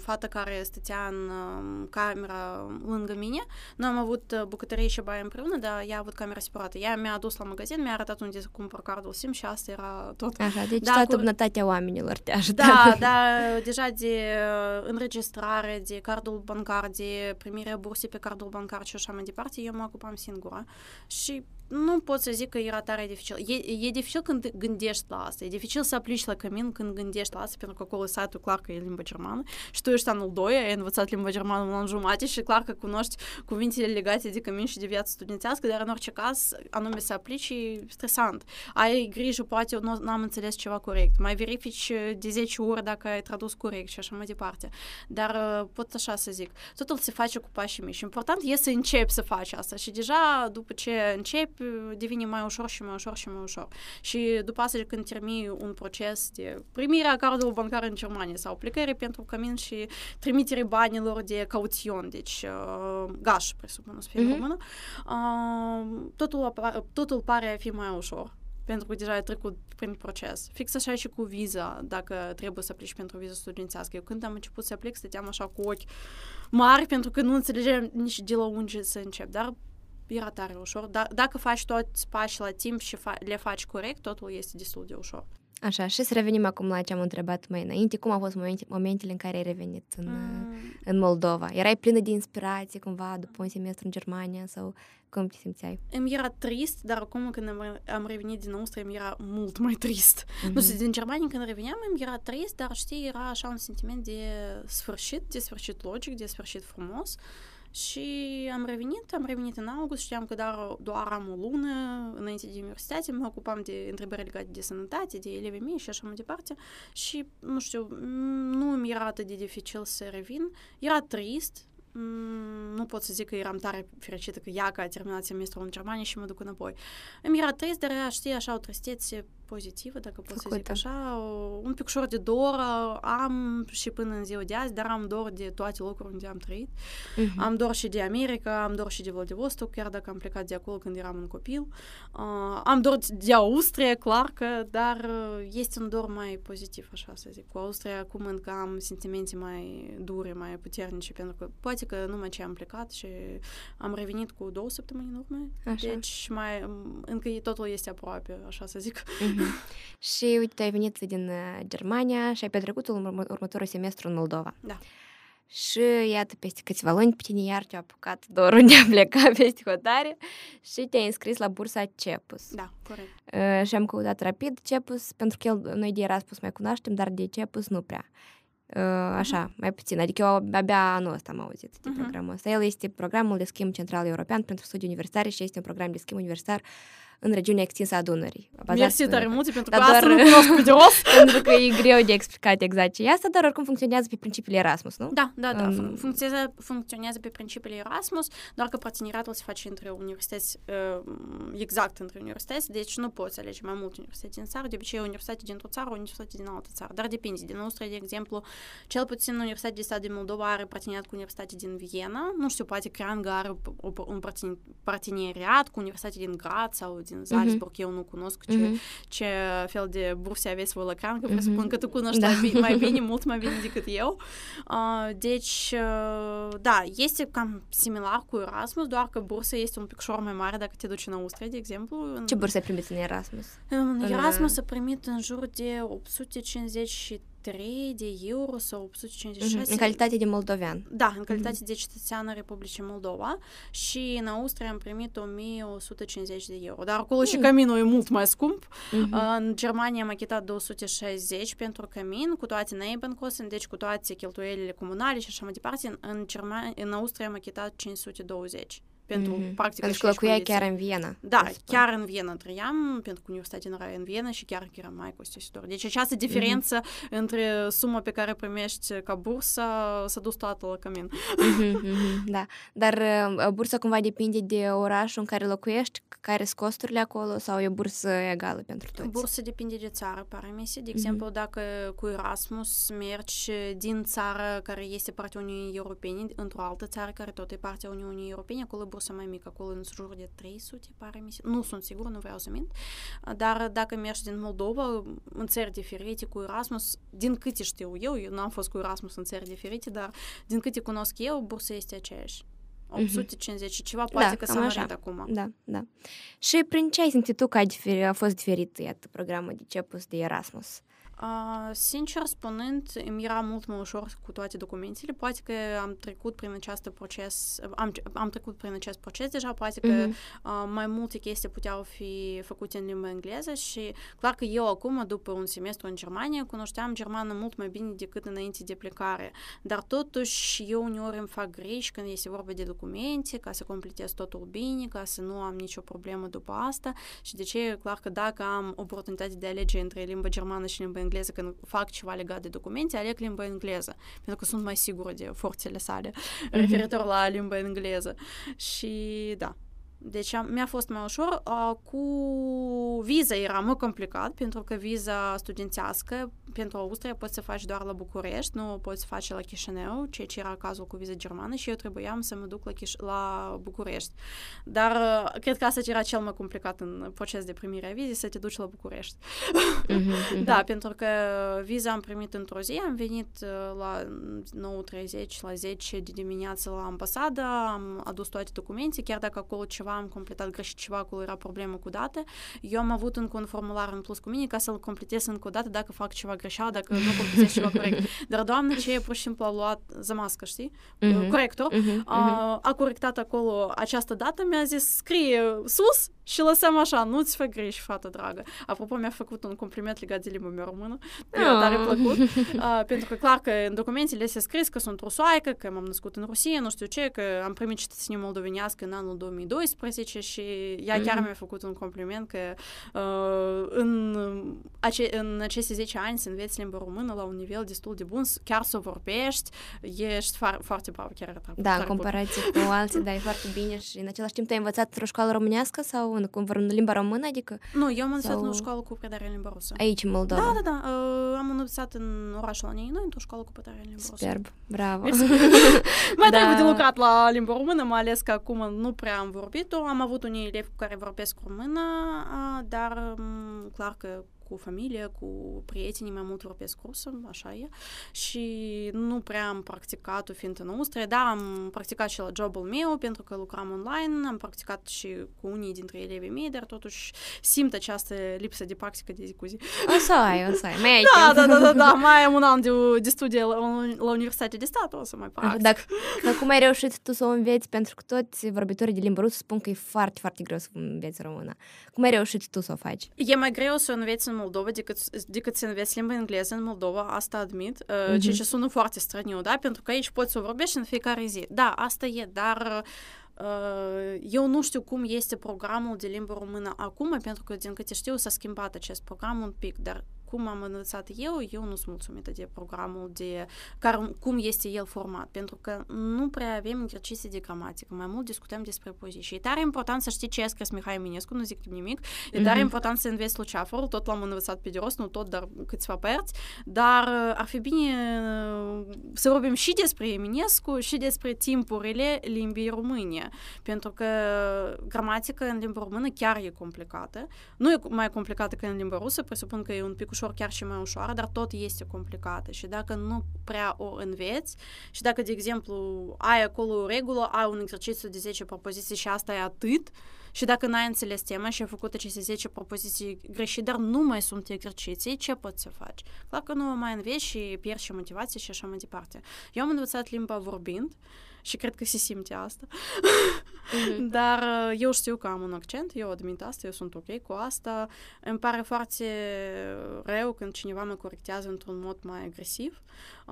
fata care stătea în uh, camera lângă mine. Noi am avut uh, bucătărie și baie împreună, dar ea a avut camera separată. Ea mi-a adus la magazin, mi-a arătat unde să cumpăr cardul SIM și asta era tot. Așa, deci da, toată cu... bunătatea oamenilor te ajută. Da, da, deja de uh, înregistrare, de cardul bancar, de primirea bursei pe cardul bancar și așa mai departe, eu mă ocupam singură. Și nu pot să zic că era tare dificil. E, e dificil când gândești la asta. E dificil să aplici la cămin când gândești la asta, pentru că acolo site-ul clar că e limba germană și tu ești anul 2, ai învățat limba germană un an jumate și clar că cunoști cuvintele legate de cămin și de viață studențească, dar în orice caz, anume să aplici, e stresant. Ai grijă, poate eu n-am înțeles ceva corect. Mai verifici de 10 ori dacă ai tradus corect și așa mai departe. Dar pot așa să zic. Totul se face cu pașii mici. Important e să începi să faci asta și deja după ce începi devine mai ușor și mai ușor și mai ușor. Și după asta, când termini un proces de primire a cardului bancar în Germania sau plecare pentru cămin și trimitere banilor de cauțion, deci uh, gaș, presupun, să fie mm-hmm. română, uh, totul, totul pare a fi mai ușor pentru că deja ai trecut prin proces. Fix așa și cu viza, dacă trebuie să aplici pentru viză studențească. Eu când am început să aplic, stăteam așa cu ochi mari, pentru că nu înțelegeam nici de la unde să încep. Dar era tare ușor. Da, dacă faci toți pași la timp și fa- le faci corect, totul este destul de ușor. Așa, și să revenim acum la ce am întrebat mai înainte. Cum au fost momente, momentele în care ai revenit în, mm. în Moldova? Erai plină de inspirație cumva după un semestru în Germania sau cum te simțeai? Îmi era trist, dar acum când am, am revenit din Austria îmi era mult mai trist. Mm-hmm. Nu știu, din Germania când reveneam îmi era trist, dar știi, era așa un sentiment de sfârșit, de sfârșit logic, de sfârșit frumos. Uh, și am revenit, am revenit în august, știam că doar, doar am o lună înainte de universitate, mă ocupam de întrebări legate de sănătate, de elevii mei și așa mai departe. Și, nu știu, nu mi era atât de dificil să revin. Era trist, nu pot să zic că eram tare fericită că ea că a terminat semestrul în Germania și mă duc înapoi. Îmi era trist, dar știi, așa o tristețe pozitivă, dacă pot Făcută. să zic așa, un picșor de dor am și până în ziua de azi, dar am dor de toate locurile unde am trăit. Uh-huh. Am dor și de America, am dor și de Vladivostok, chiar dacă am plecat de acolo când eram un copil. Uh, am dor de Austria, clar că, dar uh, este un dor mai pozitiv, așa să zic. Cu Austria acum încă am sentimente mai dure, mai puternice, pentru că poate practică numai ce am plecat și am revenit cu două săptămâni în urmă. Așa. Deci mai, încă totul este aproape, așa să zic. Mm-hmm. și uite, ai venit din uh, Germania și ai petrecut urmă, următorul semestru în Moldova. Da. Și iată, peste câțiva luni pe tine iar te-a apucat dorul de a pleca peste hotare și te-ai înscris la bursa CEPUS. Da, corect. Uh, și am căutat rapid CEPUS, pentru că el, noi de Erasmus mai cunoaștem, dar de CEPUS nu prea. Uh, așa, uh-huh. mai puțin. Adică eu abia anul ăsta am auzit de uh-huh. programul ăsta. El este programul de schimb central european pentru studii universitare și este un program de schimb universitar în regiunea extinsă a Dunării. Mersi tare mult, pentru că asta nu cunosc pe de rost. pentru că e greu de explicat exact ce e asta, dar oricum funcționează pe principiile Erasmus, nu? Da, da, da. Um, funcționează, funcționează pe principiile Erasmus, doar că parteneriatul se face între universități, uh, exact între universități, deci nu poți alege mai multe universități din țară, de obicei o universitate dintr-o țară, o universitate din altă țară, dar depinde. Din Austria, de exemplu, cel puțin Universitatea de Stat din Moldova are parteneriat cu Universitatea din Viena, nu știu, poate Creanga are un parteneriat cu Universitatea din Graz sau din Salzburg, uh-huh. eu nu cunosc ce, uh-huh. ce fel de burse aveți voi la Creanga, uh-huh. presupun că tu cunoști da. mai bine, mult mai bine decât eu. Uh, deci, uh, da, este cam similar cu Erasmus, doar că bursa este un pic mai mare dacă te duci în Austria, de exemplu. Ce bursă ai primit în Erasmus? În Erasmus a primit în jur de 850 3 de euro sau 856. Uh-huh. În calitate de moldovean. Da, în calitate uh-huh. de cetățean Republicii Moldova și în Austria am primit 1150 de euro. Dar acolo uh-huh. și caminul e mult mai scump. Uh-huh. În Germania am achitat 260 pentru camin, cu toate Nebenkosten, deci cu toate cheltuielile comunale și așa mai departe. În, Germania, în Austria am achitat 520 pentru mm-hmm. practică Pentru că locuia chiar în Viena. Da, chiar în Viena trăiam, pentru că universitatea era în Viena și chiar era mai costisitor. Deci această diferență mm-hmm. între suma pe care primești ca bursă s-a dus toată la cămin. Mm-hmm, mm-hmm, da, dar bursa cumva depinde de orașul în care locuiești, care sunt costurile acolo sau e bursă egală pentru toți? Bursa depinde de țară, pare mi se. De exemplu, mm-hmm. dacă cu Erasmus mergi din țară care este partea Uniunii Europene într-o altă țară care tot e partea Uniunii Europene, acolo bursă mai mică, acolo în jur de 300, pare mi se. Nu sunt sigur, nu vreau să mint. Dar dacă mergi din Moldova, în țări diferite, cu Erasmus, din câte știu eu, eu n-am fost cu Erasmus în țări diferite, dar din câte cunosc eu, bursa este aceeași. 850 și ceva, poate da, că s-a mărit acum. Da, da. Și prin ce ai simțit tu că a, diferi, a fost diferit, iată, programul de CEPUS de Erasmus? Uh, sincer spunând, îmi era mult mai ușor cu toate documentele. Poate că am trecut prin acest proces, am, am trecut prin acest proces deja, poate că uh-huh. uh, mai multe chestii puteau fi făcute în limba engleză și clar că eu acum, după un semestru în Germania, cunoșteam germană mult mai bine decât înainte de plecare. Dar totuși eu uneori îmi fac greși când este vorba de documente, ca să completez totul bine, ca să nu am nicio problemă după asta și de ce e clar că dacă am oportunitatea de a alege între limba germană și limba engleză când fac ceva legat de documente, aleg limba engleză, pentru că sunt mai sigură de forțele sale mm-hmm. referitor la limba engleză. Și da, deci mi-a fost mai ușor. Cu viza era mai complicat, pentru că viza studențească pentru Austria poți să faci doar la București, nu poți să faci la Chișinău, ceea ce era cazul cu viza germană și eu trebuiam să mă duc la, Chiș- la București. Dar cred că asta era cel mai complicat în proces de primire a vizei, să te duci la București. Mm-hmm, da, pentru că viza am primit într-o zi, am venit la 9.30, la 10 de dimineață la ambasadă, am adus toate documente, chiar dacă acolo ceva am completat greșit ceva, acolo era problemă cu date. Eu am avut încă un formular în plus cu mine ca să-l completez încă o dată dacă fac ceva greșeală, dacă nu completez ceva corect. Dar doamna ce pur și simplu a luat zamască, știi? Uh-huh. Corector. Uh-huh. A, a corectat acolo această dată, mi-a zis, scrie sus și lăsăm așa, nu-ți fă greș, fată dragă. Apropo, mi-a făcut un compliment legat de limba mea română. Mi-a oh. tare plăcut. Uh, pentru că, clar, că în documentele se scris că sunt rusoaică, că m-am născut în Rusia, nu știu ce, că am primit cetățenie moldovenească în anul 2012 și ea chiar mm-hmm. mi-a făcut un compliment că uh, în, ace- în aceste 10 ani să înveți limba română la un nivel destul de bun, chiar să o vorbești, ești far- foarte bravo, chiar tare, Da, tare în comparație cu alții, da, e foarte bine și în același timp te-ai învățat într-o școală românească sau în, în limba română, adică? Nu, eu am învățat sau... în școală cu predare în limba rusă. Aici, în Moldova? Da, da, da. Uh, am învățat în orașul Anei, noi într-o școală cu predare în limba rusă. Superb, bravo. Mai da. trebuie de lucrat la limba română, mai ales că acum nu prea am vorbit-o. Am avut unii elevi cu care vorbesc română, dar clar că cu familie, cu prietenii, mai mult vorbesc rusă, așa e. Și nu prea am practicat-o fiind în Austria. Da, am practicat și la jobul meu, pentru că lucram online, am practicat și cu unii dintre elevii mei, dar totuși simt această lipsă de practică de zi cu zi. O să ai, o să ai. Mai ai da, timp. da, da, da, da, mai am un an de, de studie la, la Universitatea de Stat, o să mai practic. Dar, dar cum ai reușit tu să o înveți? Pentru că toți vorbitorii de limba rusă spun că e foarte, foarte greu să înveți română. Cum ai reușit tu să o faci? E mai greu să înveți în Moldova decât, decât să înveți limba engleză în Moldova, asta admit, uh-huh. ceea ce sună foarte straniu, da? Pentru că aici poți să o vorbești în fiecare zi. Da, asta e, dar uh, eu nu știu cum este programul de limbă română acum, pentru că, din câte știu, s-a schimbat acest program un pic, dar cum am învățat eu, eu nu sunt mulțumită de programul, de care, cum este el format, pentru că nu prea avem exerciții de gramatică, mai mult discutăm despre poezii. Și e tare important să știi ce a scris Mihai Eminescu, nu zic nimic, e tare mm-hmm. important să înveți Luceafărul, tot l-am învățat pe de rost, nu tot, dar câțiva părți, dar ar fi bine să vorbim și despre Eminescu și despre timpurile limbii române, pentru că gramatica în limba română chiar e complicată, nu e mai complicată ca în limba rusă, presupun că e un pic ușor, chiar și mai ușoară, dar tot este complicată și dacă nu prea o înveți și dacă, de exemplu, ai acolo o regulă, ai un exercițiu de 10 propoziții și asta e atât, și dacă n-ai înțeles tema și ai făcut aceste 10 propoziții greșit, dar nu mai sunt exerciții, ce poți să faci? Clar că nu mai înveți și pierzi și motivație și așa mai departe. Eu am învățat limba vorbind și cred că se simte asta. Mm-hmm. Dar eu știu că am un accent, eu admit asta, eu sunt ok cu asta. Îmi pare foarte rău când cineva mă corectează într-un mod mai agresiv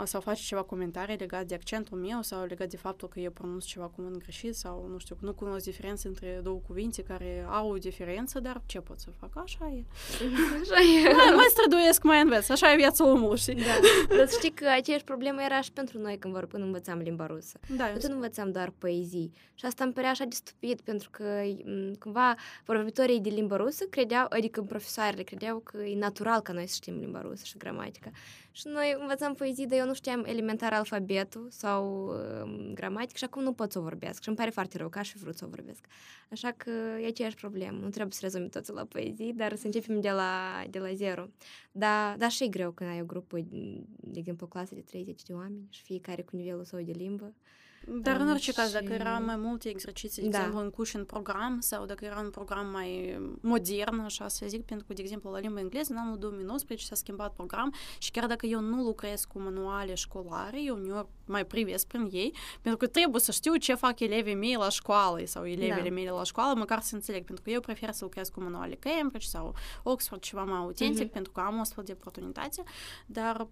sau face ceva comentarii legat de accentul meu sau legat de faptul că eu pronunț ceva cuvânt greșit sau, nu știu, nu cunosc diferențe între două cuvinte care au o diferență, dar ce pot să fac? Așa e. Așa e. Mai, mai străduiesc, mai înveț. Așa e viața omului, știi? Da. Dar știi că aceeași problemă era și pentru noi când, vor, când învățam limba rusă. Da, nu învățam doar poezii. Și asta îmi părea așa de stupid, pentru că cumva vorbitorii de limba rusă credeau, adică profesoarele credeau că e natural ca noi să știm limba rusă și gramatica. Și noi învățăm poezii, dar eu nu știam elementar alfabetul sau uh, gramatică și acum nu pot să o vorbesc. Și îmi pare foarte rău că aș fi vrut să o vorbesc. Așa că e aceeași problemă. Nu trebuie să rezolvim totul la poezii, dar să începem de la, de la zero. Dar, dar și e greu când ai o grupă, de exemplu, o clasă de 30 de oameni și fiecare cu nivelul său de limbă. Dar în orice caz, dacă era mai multe exerciții, de da. exemplu, în curs în program sau dacă era un program mai modern, așa să zic, pentru că, de exemplu, la limba engleză, în anul 2019 s-a schimbat program și chiar dacă eu nu lucrez cu manuale școlare, eu uneori mai privesc prin ei, pentru că trebuie să știu ce fac elevii mei la școală sau elevele da. mele la școală, măcar să înțeleg, pentru că eu prefer să lucrez cu manuale Cambridge sau Oxford, ceva mai autentic, mm-hmm. pentru că am o astfel de oportunitate, dar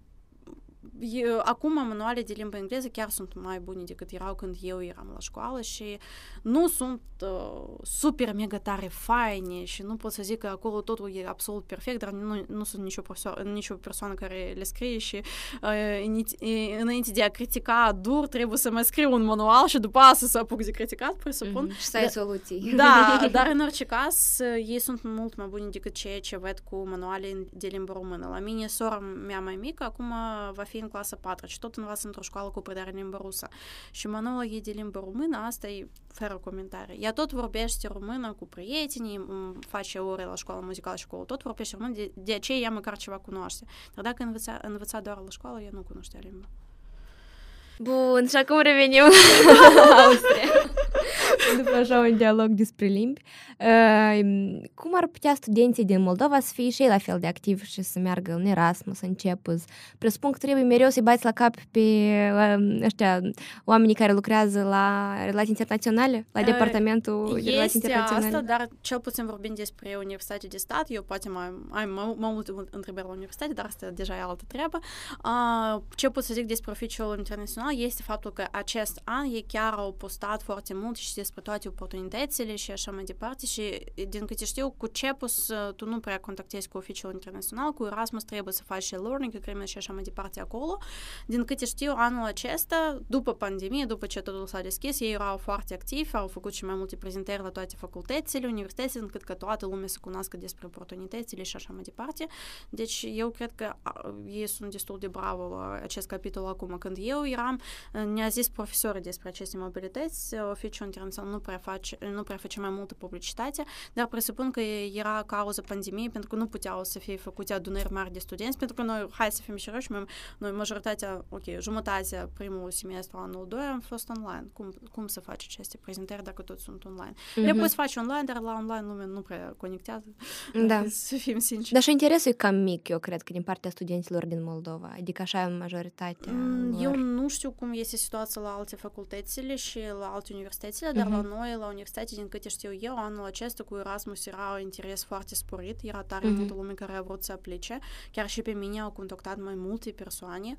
eu, acum manuale de limba engleză chiar sunt mai bune decât erau când eu eram la școală și nu sunt uh, super mega tare faine și nu pot să zic că acolo totul e absolut perfect, dar nu, nu sunt nicio, perso- nicio persoană care le scrie și uh, înainte de a critica dur trebuie să mai scriu un manual și după asta să apuc de criticat, presupun. Mm-hmm. Și să ai da, soluții. Da, dar în orice caz ei sunt mult mai buni decât ceea ce văd cu manuale de limba română. La mine sora mea mai mică acum va fi în clasa 4 și tot învață într-o școală cu predare în limba rusă. Și manualul ei de limba română, asta e fără comentarii. Ea tot vorbește română cu prietenii, face ore la școală muzicală și acolo, tot vorbește română, de, de aceea ea măcar ceva cunoaște. Dar dacă învăța, învăța doar la școală, ea nu cunoștea limba. Bun, și acum revenim la Austria. După așa un dialog despre limbi. Uh, cum ar putea studenții din Moldova să fie și ei la fel de activi și să meargă în Erasmus, în Cepus? Presupun că trebuie mereu să-i bați la cap pe uh, ăștia, oamenii care lucrează la relații internaționale, la departamentul este de relații internaționale. asta, dar cel puțin vorbind despre Universitatea de Stat, eu poate mai am mai, mai multe întrebări la universitate, dar asta deja e altă treabă. Uh, ce pot să zic despre oficiul internațional este faptul că acest an ei chiar au postat foarte mult și despre toate oportunitățile și așa mai departe și din câte știu, cu CEPUS tu nu prea contactezi cu oficiul internațional, cu Erasmus trebuie să faci și learning agreement și așa mai departe acolo. Din câte știu, anul acesta, după pandemie, după ce totul s-a deschis, ei erau foarte activi, au făcut și mai multe prezentări la toate facultățile, universitățile, încât că toată lumea să cunoască despre oportunitățile și așa mai departe. Deci eu cred că ei sunt destul de bravo la acest capitol acum. Când eu eram aveam, ne-a zis profesorii despre aceste mobilități, oficiul internațional nu prea, face, nu prea face mai multă publicitate, dar presupun că era cauza pandemiei, pentru că nu puteau să fie făcute adunări mari de studenți, pentru că noi, hai să fim serioși, noi majoritatea, ok, jumătatea primul semestru, anul 2 am fost online. Cum, cum să faci aceste prezentări dacă tot sunt online? Mm-hmm. Le poți face online, dar la online lumea nu prea conectează, da. să fim sinceri. Dar și interesul e cam mic, eu cred că din partea studenților din Moldova, adică așa e majoritatea mm, lor. Eu nu știu cum este situația la alte facultățile și la alte universitățile, dar mm-hmm. la noi, la universitate, din câte știu eu, anul acesta cu Erasmus era un interes foarte sporit, era tare mm-hmm. multă lume care a vrut să aplice, chiar și pe mine au contactat mai multe persoane.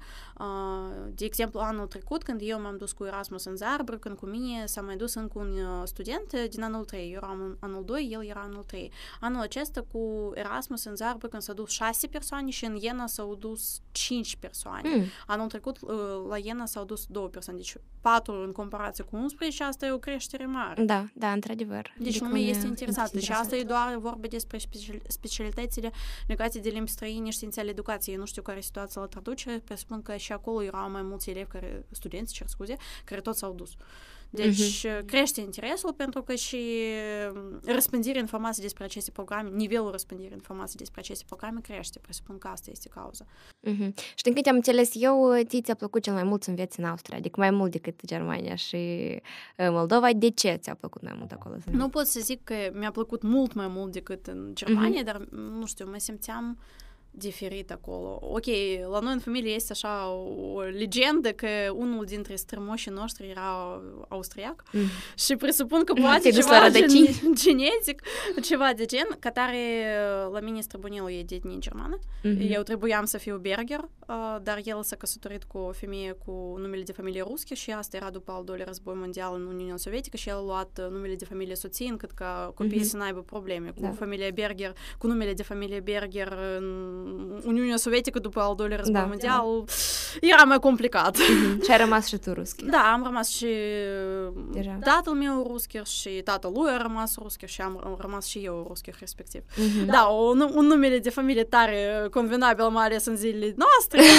De exemplu, anul trecut, când eu m-am dus cu Erasmus în când cu mine s-a mai dus încă un student din anul 3, eu eram anul 2, el era anul 3. Anul acesta cu Erasmus în când s-a dus 6 persoane și în Iena s-au dus 5 persoane. Mm. Anul trecut la Iena s-au dus 2 persoane, deci 4 în comparație cu 11 și asta e o creștere mare. Da, da, într-adevăr. Deci lumea este interesată și asta e doar vorba despre specialitățile legate de limbi străine și științe ale educației. Nu știu care e situația la traducere, presupun că și acolo erau mai mulți elevi care, studenți, cer scuze, care toți s-au dus. Deci uh-huh. crește interesul pentru că și răspândirea informației despre aceste programe, nivelul răspândirii informației despre aceste programe crește. Presupun că asta este cauza. Uh-huh. Și din câte am înțeles eu, ți ți-a plăcut cel mai mult să înveți în Austria, adică mai mult decât Germania și Moldova. De ce ți-a plăcut mai mult acolo? Nu pot să zic că mi-a plăcut mult mai mult decât în Germania, uh-huh. dar nu știu, mă simțeam diferit acolo. Ok, la noi în familie este așa o legendă că unul dintre strămoșii noștri era austriac mm. și presupun că poate ceva gen, genetic, ceva de gen, ca tare la mine străbunelul e de etnie germană. Mm-hmm. Eu trebuiam să fiu berger, dar el s-a căsătorit cu o femeie cu numele de familie rusche și asta era după al doilea război mondial în Uniunea Sovietică și el a luat numele de familie soției încât ca copiii mm-hmm. să n-aibă probleme cu da. familia Berger, cu numele de familie Berger în Uniunea Sovietică după al doilea război da, mondial da. era mai complicat. Mm-hmm. Și ai rămas și tu ruschi. Da, am rămas și Deja. tatăl meu ruschi și tatăl lui a rămas ruschi și am rămas și eu ruschi respectiv. Mm-hmm. Da, un, un numele de familie tare convenabil, mai ales în zilele noastre.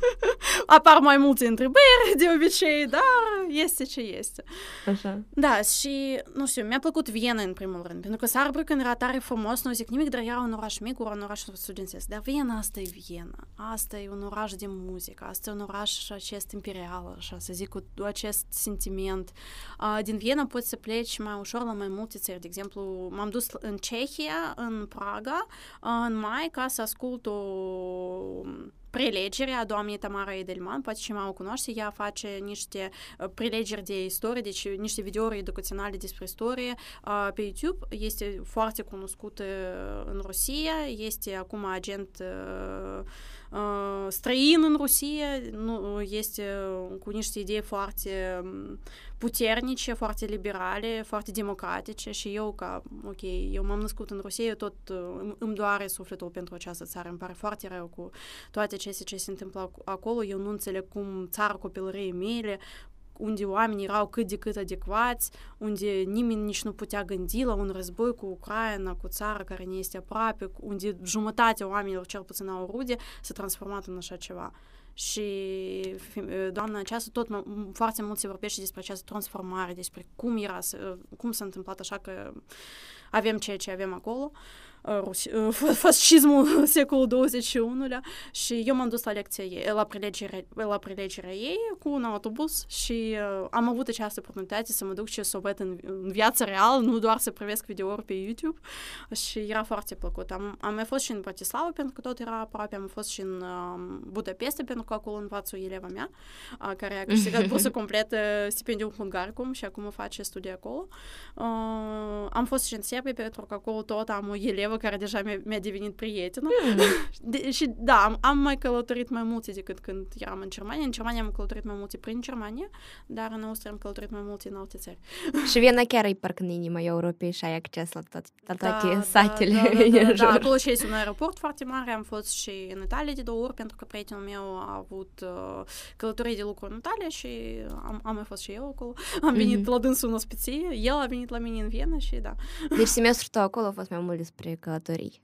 Apar mai multe întrebări de obicei, dar este ce este. Așa. Da, și, nu știu, mi-a plăcut Viena în primul rând, pentru că Saarbrücken era tare frumos, nu zic nimic, dar era un oraș mic, un oraș studențesc. Dar Viena asta e Viena. Asta e un oraș de muzică, asta e un oraș acest imperial, așa să zic, cu acest sentiment. Uh, din Viena poți să pleci mai ușor la mai multe țări. De exemplu, m-am dus în Cehia, în Praga, în mai, ca să ascult o prelegere a doamnei Tamara Edelman, poate și mă cunoaște, ea face niște prelegeri de istorie, deci niște videouri educaționale despre istorie pe YouTube. Este foarte cunoscută în Rusia, este acum agent străin în Rusia, nu, este cu niște idei foarte puternice, foarte liberale, foarte democratice și eu ca, ok, eu m-am născut în Rusia, eu tot îmi doare sufletul pentru această țară, îmi pare foarte rău cu toate acestea ce se întâmplă acolo, eu nu înțeleg cum țara copilăriei mele, unde oamenii erau cât de cât adecvați, unde nimeni nici nu putea gândi la un război cu Ucraina, cu țara care ne este aproape, unde jumătatea oamenilor, cel puțin au rude, s-a transformat în așa ceva. Și doamna aceasta tot foarte mult se vorbește despre această transformare, despre cum era, cum s-a întâmplat așa că avem ceea ce avem acolo. Uh, fascismul secolul 21-lea și eu m-am dus la lecția ei, la prelegerea, la prelegerea ei cu un autobuz și uh, am avut această oportunitate să mă duc și să o văd în, în viața reală, nu doar să privesc videouri pe YouTube și era foarte plăcut. Am, am mai fost și în Bratislava pentru că tot era aproape, am fost și în uh, Budapesta pentru că acolo învață o eleva mea uh, care a câștigat bursă completă stipendiul Hungaricum și acum face studii acolo. Uh, am fost și în Serbia pentru că acolo tot am o elevă elevă care deja mi-a, mi-a devenit prietenă. Mm. De, și da, am, am mai călătorit mai multe decât când eram în Germania. În Germania am călătorit mai multe prin Germania, dar în Austria am călătorit mai multe în alte țări. și Viena chiar e parcă în inima Europei și ai acces la, tot, la toate da, satele da, da, da, da, acolo și este un aeroport foarte mare. Am fost și în Italia de două ori pentru că prietenul meu a avut uh, călătorii de lucru în Italia și am, am mai fost și eu acolo. Am venit mm-hmm. la dânsul în ospiție, el a venit la mine în Viena și da. Deci semestrul tău acolo a fost mai mult despre călătorii.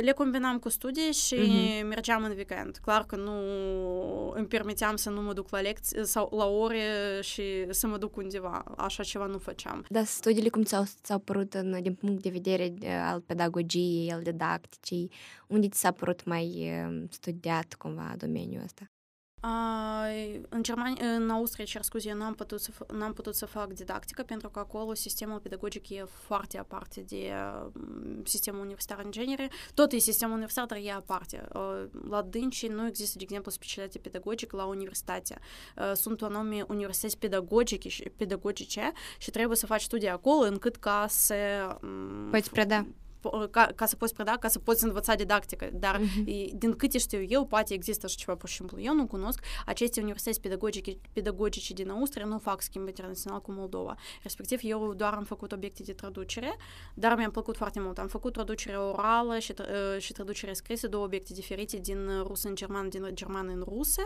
Le combinam cu studii și uh-huh. mergeam în weekend. Clar că nu îmi permiteam să nu mă duc la lecții sau la ore și să mă duc undeva. Așa ceva nu făceam. Dar studiile cum ți-au, ți-au părut în, din punct de vedere al pedagogiei, al didacticii? Unde ți s-a părut mai studiat cumva domeniul ăsta? În, Germania, în Austria, cer scuze, n-am putut, să, n-am putut să fac didactică pentru că acolo sistemul pedagogic e foarte aparte de sistemul universitar în genere. Tot e sistemul universitar, dar e aparte. La dânci nu există, de exemplu, specialitate pedagogică la universitate. Sunt anume universități pedagogice, pedagogice și trebuie să faci studii acolo încât ca să... Poți preda ca, ca să poți preda, ca să poți învăța didactică. Dar uh-huh. din câte știu eu, poate există și ceva pur și simplu. Eu nu cunosc aceste universități pedagogice, pedagogice din Austria, nu fac schimb internațional cu Moldova. Respectiv, eu doar am făcut obiecte de traducere, dar mi-a plăcut foarte mult. Am făcut traducere orală și, tra- și traducere scrisă, două obiecte diferite, din rusă în german, din german în rusă.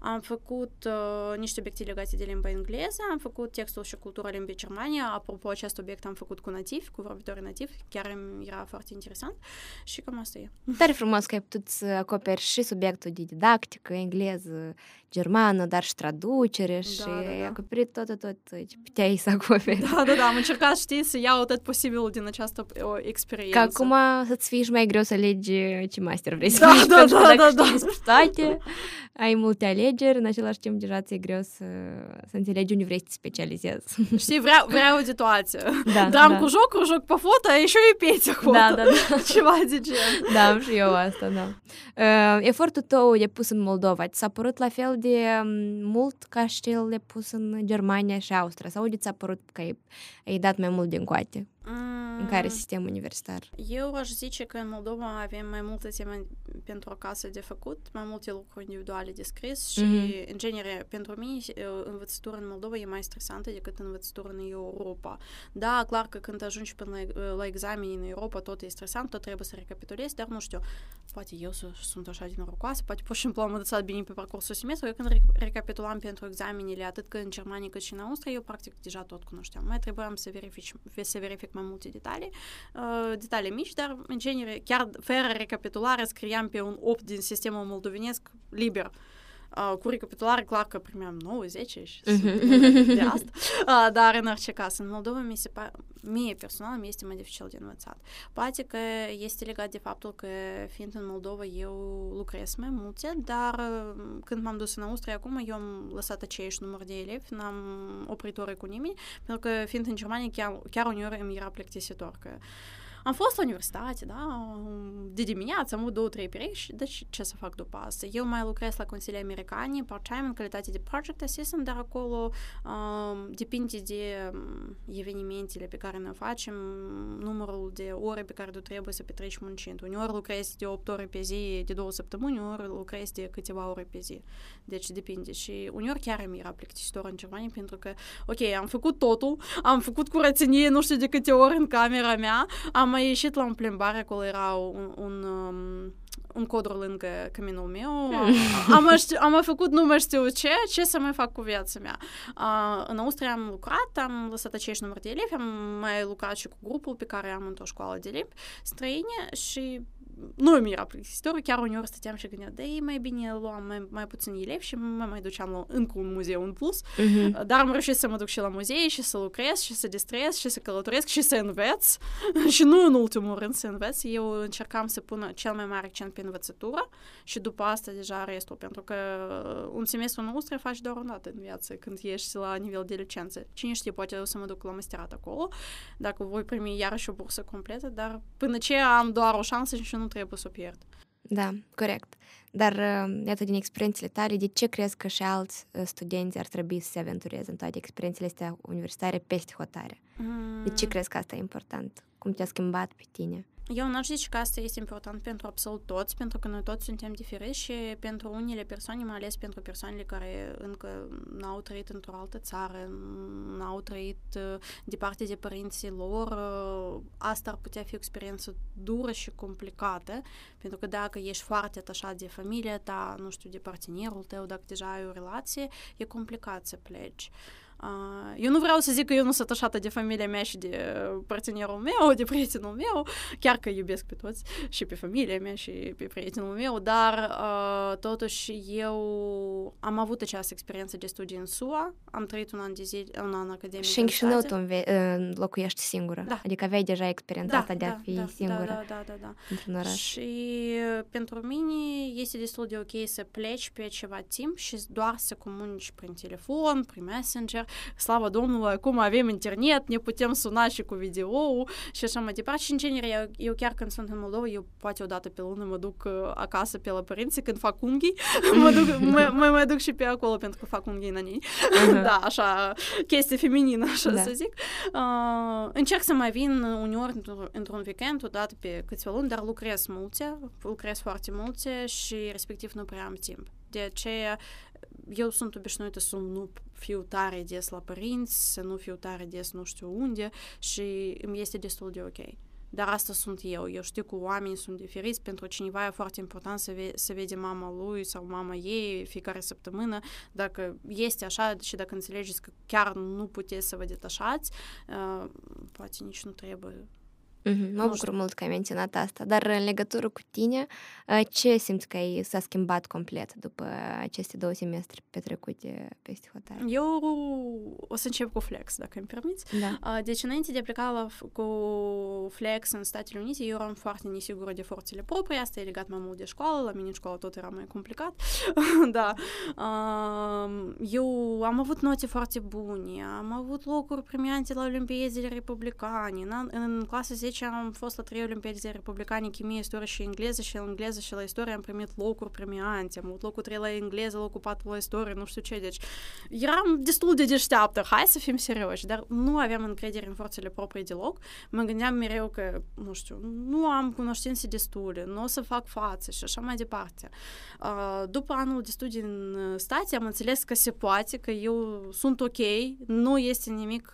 Am făcut uh, niște obiecte legate de limba engleză, am făcut textul și cultura limbii Germania. Apropo, acest obiect am făcut cu nativi, cu vorbitori nativi. Chiar era foarte interesant și cam asta e. Tare frumos că ai putut să acoperi și subiectul de didactică, engleză, germană, dar și traducere da, și da, da. ai acoperit tot, tot, tot ce puteai să acoperi. Da, da, da, am încercat, știi, să iau tot posibilul din această o, experiență. Că acum să-ți fii și mai greu să alegi ce master vrei să da, faci, da, da, da, da, da. toate, ai multe alegeri, în același timp deja ți-e greu să, să înțelegi unde vrei să te specializezi. Știi, vreau, vreau de toate. Da, Dram da. cu joc, joc pe foto, e și o pe acolo. Da, da, da. Ceva de gen. Da, am și eu asta, da. Uh, efortul tău e pus în Moldova. Ți s-a părut la fel de mult ca și cel pus în Germania și Austria? Sau de ți-a părut că ai, ai dat mai mult din coate? În care sistem universitar? Eu aș zice că în Moldova avem mai multe teme pentru acasă de făcut, mai multe lucruri individuale de scris și, mm-hmm. în genere, pentru mine, învățătura în Moldova e mai stresantă decât învățătura în Europa. Da, clar că când ajungi până la, la exameni în Europa, tot e stresant, tot trebuie să recapitulezi, dar nu știu, poate eu sunt așa din norocoasă, poate pur și simplu am învățat bine pe parcursul semestrului, când recapitulam pentru examenele, atât că în Germania cât și în Austria, eu practic deja tot cunoșteam. Mai trebuiam să verific, să verific mai multe detalii, uh, detalii mici, dar în genere, chiar fără recapitulare, scriam pe un 8 din sistemul moldovenesc liber. Uh, cu recapitulare, clar că primeam 9, 10 și uh-huh. de asta. Uh, dar în orice caz, în Moldova mi se pare, mie personal mi este mai dificil de învățat. Poate că este legat de faptul că fiind în Moldova eu lucrez mai multe, dar uh, când m-am dus în Austria acum eu am lăsat aceeași număr de elevi, n-am oprit ore cu nimeni, pentru că fiind în Germania chiar, chiar uneori îmi era plictisitor că am fost la universitate, da, de dimineață, am avut două, trei perechi și deci ce să fac după asta? Eu mai lucrez la consilii americane, part-time, în calitate de project assistant, dar acolo um, depinde de evenimentele pe care ne facem, numărul de ore pe care tu trebuie să petreci muncind. Uneori lucrezi de 8 ore pe zi, de două săptămâni, uneori lucrezi de câteva ore pe zi. Deci depinde. Și uneori chiar mi era plictisitor în Germania pentru că, ok, am făcut totul, am făcut curățenie nu știu de câte ori în camera mea, am mai ieșit la o plimbare, acolo era un, un, um, un codru lângă căminul meu. Am, am, am făcut nu mai știu ce, ce să mai fac cu viața mea. Uh, în Austria am lucrat, am lăsat aceeași număr de elevi, am mai lucrat și cu grupul pe care am într-o școală de limbi străine și nu mi era plictisitor, chiar uneori stăteam și gândeam, da, e mai bine luam mai, mai puțin elevi și mă mai duceam la încă un muzeu în plus, uh-huh. dar am reușit să mă duc și la muzei și să lucrez și să distrez și să călătoresc și să înveț și nu în ultimul rând să înveț. Eu încercam să pun cel mai mare accent pe învățătură și după asta deja restul, pentru că un semestru în Austria faci doar o dată în viață când ești la nivel de licență. Cine știe, poate o să mă duc la masterat acolo, dacă voi primi iarăși o bursă completă, dar până ce am doar o șansă și nu trebuie să o pierd. Da, corect. Dar, iată, din experiențele tale, de ce crezi că și alți studenți ar trebui să se aventureze în toate experiențele astea universitare peste hotare? Mm. De ce crezi că asta e important? Cum te-a schimbat pe tine? Eu nu aș zice că asta este important pentru absolut toți, pentru că noi toți suntem diferiți și pentru unele persoane, mai ales pentru persoanele care încă n-au trăit într-o altă țară, n-au trăit departe de părinții lor, asta ar putea fi o experiență dură și complicată, pentru că dacă ești foarte atașat de familia ta, nu știu, de partenerul tău, dacă deja ai o relație, e complicat să pleci. Eu nu vreau să zic că eu nu sunt atașată de familia mea și de partenerul meu, de prietenul meu, chiar că iubesc pe toți și pe familia mea și pe prietenul meu, dar totuși eu am avut această experiență de studii în SUA, am trăit un an de zile, un an academic Și în Chișinău tu locuiești singură, da. adică aveai deja experiența da, asta de a da, fi da, singură da, da, da, da. într-un oraș. Și pentru mine este destul de ok să pleci pe ceva timp și doar să comunici prin telefon, prin messenger. Slavă Domnului, acum avem internet, ne putem suna și cu video și așa mai departe. Și în genere, eu, eu chiar când sunt în Moldova, eu poate o dată pe lună mă duc acasă pe la părinții când fac unghii. mă, duc, mă, mă, mă duc și pe acolo pentru că fac unghii în ei. Uh-huh. da, așa, chestie feminină, așa da. să zic. Uh, încerc să mai vin uneori într-un weekend, o dată pe câțiva luni, dar lucrez multe, lucrez foarte multe și respectiv nu prea am timp. De aceea eu sunt obișnuită să nu fiu tare des la părinți, să nu fiu tare des nu știu unde și îmi este destul de ok. Dar asta sunt eu. Eu știu că oamenii sunt diferiți. Pentru cineva e foarte important să, ve- să vede mama lui sau mama ei fiecare săptămână. Dacă este așa și dacă înțelegeți că chiar nu puteți să vă detașați, uh, poate nici nu trebuie Mm-hmm. Mă bucur mult că ai menționat asta. Dar în legătură cu tine, ce simți că ai s-a schimbat complet după aceste două semestre petrecute peste hotare? Eu o să încep cu Flex, dacă îmi permiți. Da. Deci, înainte de a pleca la, cu Flex în Statele Unite, eu eram foarte nesigură de forțele proprii. Asta e legat mai mult de școală. La mine în școală tot era mai complicat. da. Eu am avut note foarte bune. Am avut locuri premiante la Olimpiezele Republicane. În, în clasa 10 10 am fost la trei olimpiade republicane, chimie, istorie și engleză și la engleză și la istorie am primit locuri premiante. Am avut locul 3 la engleză, locul 4 la istorie, nu știu ce. Deci eram destul de deșteaptă, hai să fim serioși, dar nu aveam încredere în forțele proprii deloc. Mă gândeam mereu că, nu știu, nu am cunoștințe destule, nu o să fac față și așa mai departe. După anul de studii în state am înțeles că se poate, că eu sunt ok, nu este nimic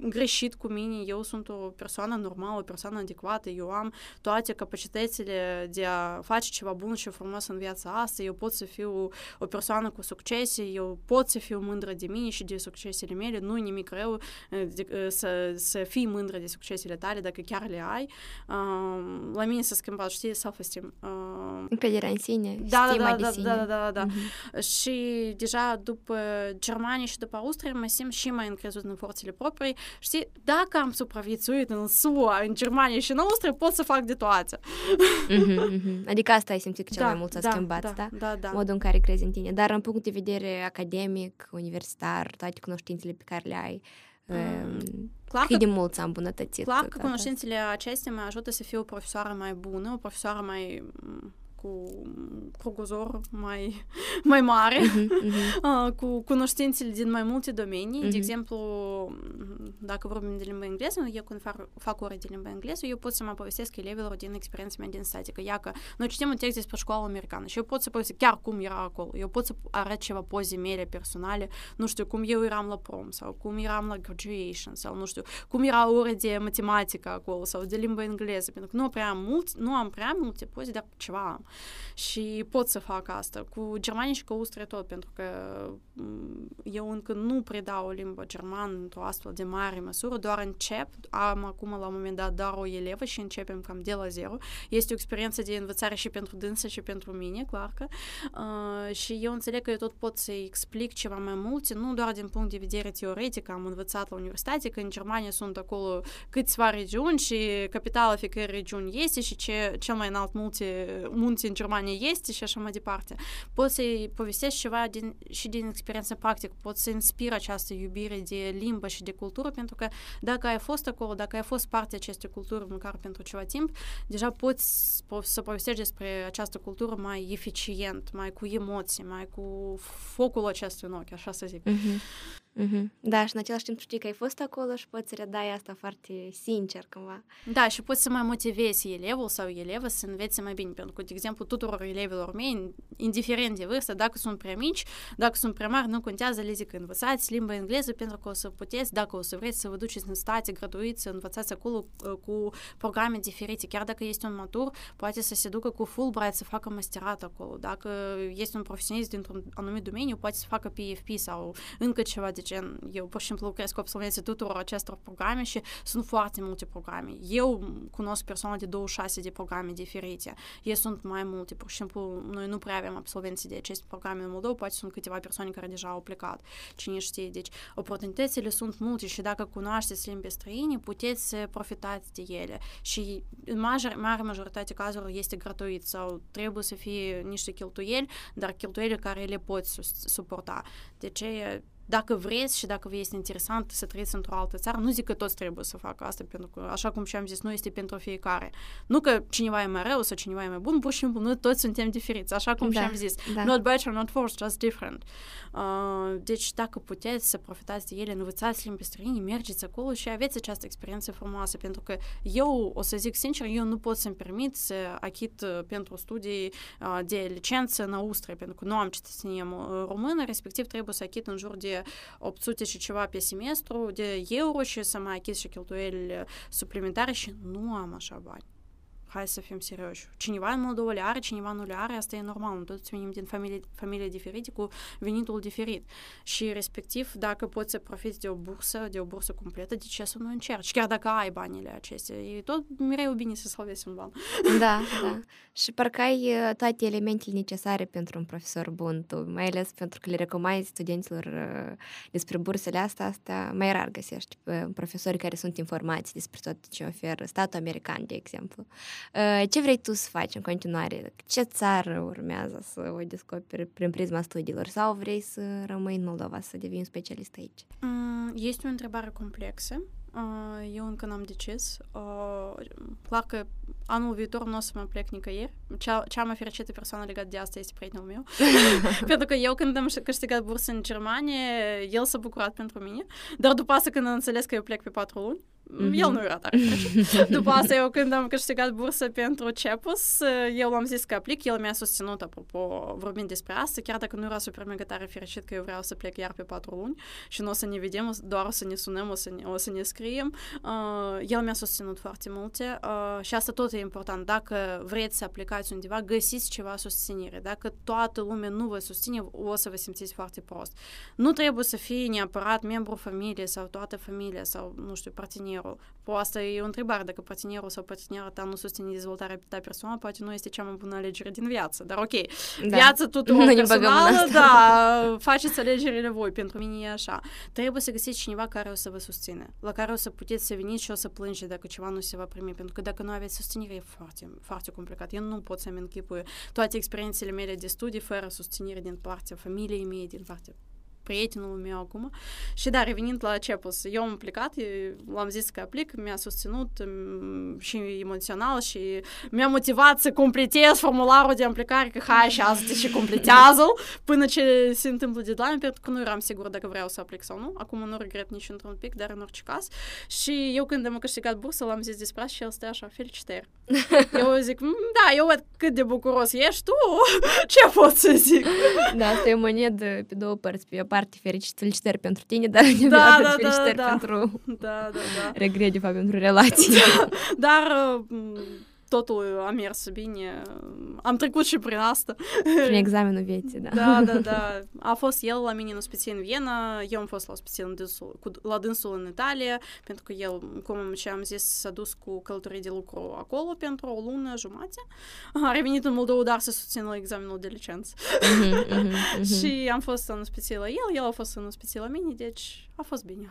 greșit cu mine, eu sunt o persoană normală, o persoană adecvată, eu am toate capacitățile de a face ceva bun și frumos în viața asta, eu pot să fiu o persoană cu succese, eu pot să fiu mândră de mine și de succesele mele, nu nimic rău de, să, să fii mândră de succesele tale dacă chiar le ai. Uh, la mine s-a schimbat, știi, self-esteem. Uh, Încrederea în sine, da, da, stima da, de da, sine. da, da, da, da. Uh-huh. Și deja după Germania și după Austria mă simt și mai încrezut în forțele proprii Știi, dacă am supraviețuit în SUA, în Germania și în Austria, pot să fac de toate. Mm-hmm, mm-hmm. Adică asta ai simțit că cel da, mai mult s-a da, schimbat, da? Da, da, da. Modul în care crezi în tine. Dar în punct de vedere academic, universitar, toate cunoștințele pe care le ai, mm. Clar cât că, de mult s-a îmbunătățit? Clar că cunoștințele acestea mă ajută să fiu o profesoară mai bună, o profesoară mai cu crugozor mai, mai mare, uh-huh, uh-huh. Uh, cu cunoștințele din mai multe domenii. Uh-huh. De exemplu, dacă vorbim de limba engleză, eu când fac, fac ore de limba engleză, eu pot să mă povestesc elevilor din experiența mea din statică. Ia că noi citim un text despre școala americană și eu pot să povestesc chiar cum era acolo. Eu pot să arăt ceva poze mele personale, nu știu, cum eu eram la prom sau cum eram la graduation sau nu știu, cum era ore de matematică acolo sau de limba engleză, pentru că nu, prea mult, nu am prea multe poze, dar ceva am. Și pot să fac asta. Cu germanii și cu austria tot, pentru că eu încă nu predau o limbă germană într-o astfel de mare măsură, doar încep. Am acum la un moment dat doar o elevă și începem cam de la zero. Este o experiență de învățare și pentru dânsă și pentru mine, clar că. Uh, și eu înțeleg că eu tot pot să explic ceva mai multe, nu doar din punct de vedere teoretic, am învățat la universitate, că în Germania sunt acolo câțiva regiuni și capitala fiecare regiuni este și ce, cel mai înalt multe, munți în Germania este și așa mai departe. Pot să-i povestesc ceva din, și din experiență practică, pot să inspir această iubire de limbă și de cultură, pentru că dacă ai fost acolo, dacă ai fost parte acestei culturi măcar pentru ceva timp, deja poți să povestești despre această cultură mai eficient, mai cu emoții, mai cu focul acestui în ochi, așa să zic. Mm-hmm. Mm-hmm. Da, și în același timp știi că ai fost acolo și poți redai asta foarte sincer cumva. Da, și poți să mai motivezi elevul sau elevă să învețe mai bine, pentru că, de exemplu, tuturor elevilor mei, indiferent de vârstă, dacă sunt prea mici, dacă sunt prea mari, nu contează, le zic, învățați limba engleză pentru că o să puteți, dacă o să vreți să vă duceți în state gratuit, să învățați acolo uh, cu programe diferite, chiar dacă este un matur, poate să se ducă cu Fulbright să facă masterat acolo. Dacă este un profesionist dintr-un anumit domeniu, poate să facă PFP sau încă ceva de gen, eu pur și simplu lucrez cu absolvenții tuturor acestor programe și sunt foarte multe programe. Eu cunosc persoane de 26 de programe diferite. Ei sunt mai multe, pur și simplu, noi nu prea avem absolvenții de aceste programe în Moldova, poate sunt câteva persoane care deja au plecat, cine știe. Deci, oportunitățile sunt multe și dacă cunoașteți limbi străine, puteți să profitați de ele. Și în mare, mare majoritate cazurilor este gratuit sau trebuie să fie niște cheltuieli, dar cheltuieli care le poți suporta. De ce dacă vreți și dacă vă este interesant să trăiți într-o altă țară, nu zic că toți trebuie să facă asta, pentru că, așa cum și-am zis, nu este pentru fiecare. Nu că cineva e mai rău sau cineva e mai bun, pur și simplu, noi toți suntem diferiți, așa cum da, și-am zis. Da. Not better, not worse, just different. Uh, deci, dacă puteți să profitați de ele, învățați limbi străine, mergeți acolo și aveți această experiență frumoasă, pentru că eu, o să zic sincer, eu nu pot să-mi permit să achit uh, pentru studii uh, de licență în Austria, pentru că nu am cetățenie română, respectiv trebuie să achit în jur de 800 și ceva pe semestru de euro și să mai achis și cheltuieli suplimentare și nu am așa bani hai să fim serioși. Cineva în Moldova le are, cineva nu le are, asta e normal. Noi toți venim din familie, familie diferite, cu venitul diferit. Și respectiv, dacă poți să profiți de o bursă, de o bursă completă, de ce să nu încerci? Chiar dacă ai banile acestea, e tot mereu bine să salvezi un ban. Da, da. Și parcă ai uh, toate elementele necesare pentru un profesor bun, tu, mai ales pentru că le recomai studenților uh, despre bursele astea, asta mai rar găsești profesori care sunt informați despre tot ce oferă statul american, de exemplu. Ce vrei tu să faci în continuare? Ce țară urmează să o descoperi prin prisma studiilor? Sau vrei să rămâi în Moldova, să devii un specialist aici? Este o întrebare complexă. Eu încă n-am decis. Clar că anul viitor nu o să mă plec nicăieri. Cea, cea mai fericită persoană legată de asta este prietenul meu. pentru că eu când am câștigat bursă în Germania, el s-a bucurat pentru mine. Dar după asta când am înțeles că eu plec pe patru luni, Mm-hmm. El nu era tare După asta, eu când am câștigat bursă pentru CEPUS, eu am zis că aplic, el mi-a susținut, apropo, vorbind despre asta, chiar dacă nu era super mega tare fericit că eu vreau să plec iar pe patru luni și nu o să ne vedem, doar o să ne sunăm, o să ne, o să ne scriem. Uh, el mi-a susținut foarte multe uh, și asta tot e important. Dacă vreți să aplicați undeva, găsiți ceva susținere. Dacă toată lumea nu vă susține, o să vă simțiți foarte prost. Nu trebuie să fii neapărat membru familiei sau toată familia sau, nu știu, partener partenerul. Po asta e o întrebare, dacă partenerul sau partenera ta nu susține dezvoltarea ta personală, poate nu este cea mai bună alegere din viață. Dar ok, da. viața tuturor nu personală, da, faceți alegerile voi, pentru mine e așa. Trebuie să găsiți cineva care o să vă susține, la care o să puteți să veniți și o să plânge dacă ceva nu se va primi, pentru că dacă nu aveți susținere e foarte, foarte complicat. Eu nu pot să-mi închipui toate experiențele mele de studii fără susținere din partea familiei mele, din partea prietenul meu acum. Și da, revenind la CEPUS, eu am plecat, l-am zis că aplic, mi-a susținut și emoțional și mi-a motivat să completez formularul de aplicare, că hai și azi și completează până ce se întâmplă deadline, pentru că nu eram sigur dacă vreau să aplic sau nu. Acum nu regret nici într-un pic, dar în orice caz. Și eu când am câștigat bursă, l-am zis despre asta și el stă așa, felicitări. eu zic, da, eu văd cât de bucuros ești tu, ce pot să zic? Da, asta e o monedă pe două părți. Pe o parte fericit, felicitări pentru tine, dar da, da, da, felicitări da, pentru da, da, da. regret, de fapt, pentru relații. Da, dar totul a mers bine. Am trecut și prin asta. Prin examenul vieții, da. Da, da, da. A fost el la mine în ospiție în Viena, eu am fost la ospiție în dânsul, cu, la dânsul în Italia, pentru că el, cum și am zis, s-a dus cu călătorii de lucru acolo pentru o lună jumate. A revenit în Moldova, dar să susțină examenul de licență. Mm-hmm, mm-hmm, și am fost în ospiție la el, el a fost în ospiție la mine, deci a fost bine.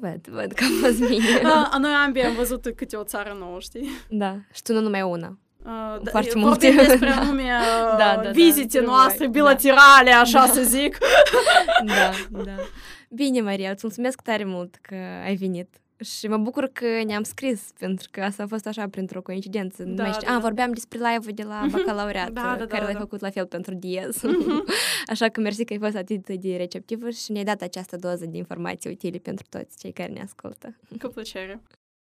Văd, văd că a fost bine. A, noi ambii am văzut câte o țară nouă, știi? Da, și tu nu numai una. Uh, Foarte multe. despre anume da, da, vizite da, noastre bilaterale, da. așa să zic. da, da. Bine, Maria, îți mulțumesc tare mult că ai venit. Și mă bucur că ne-am scris, pentru că asta a fost așa printr-o coincidență. Da, mai știu, da, a, vorbeam despre live-ul de la bacalaureat, da, da, care da, l-ai da. făcut la fel pentru Diez. așa că mersi că ai fost atât de receptivă și ne-ai dat această doză de informații utile pentru toți cei care ne ascultă. Cu plăcere.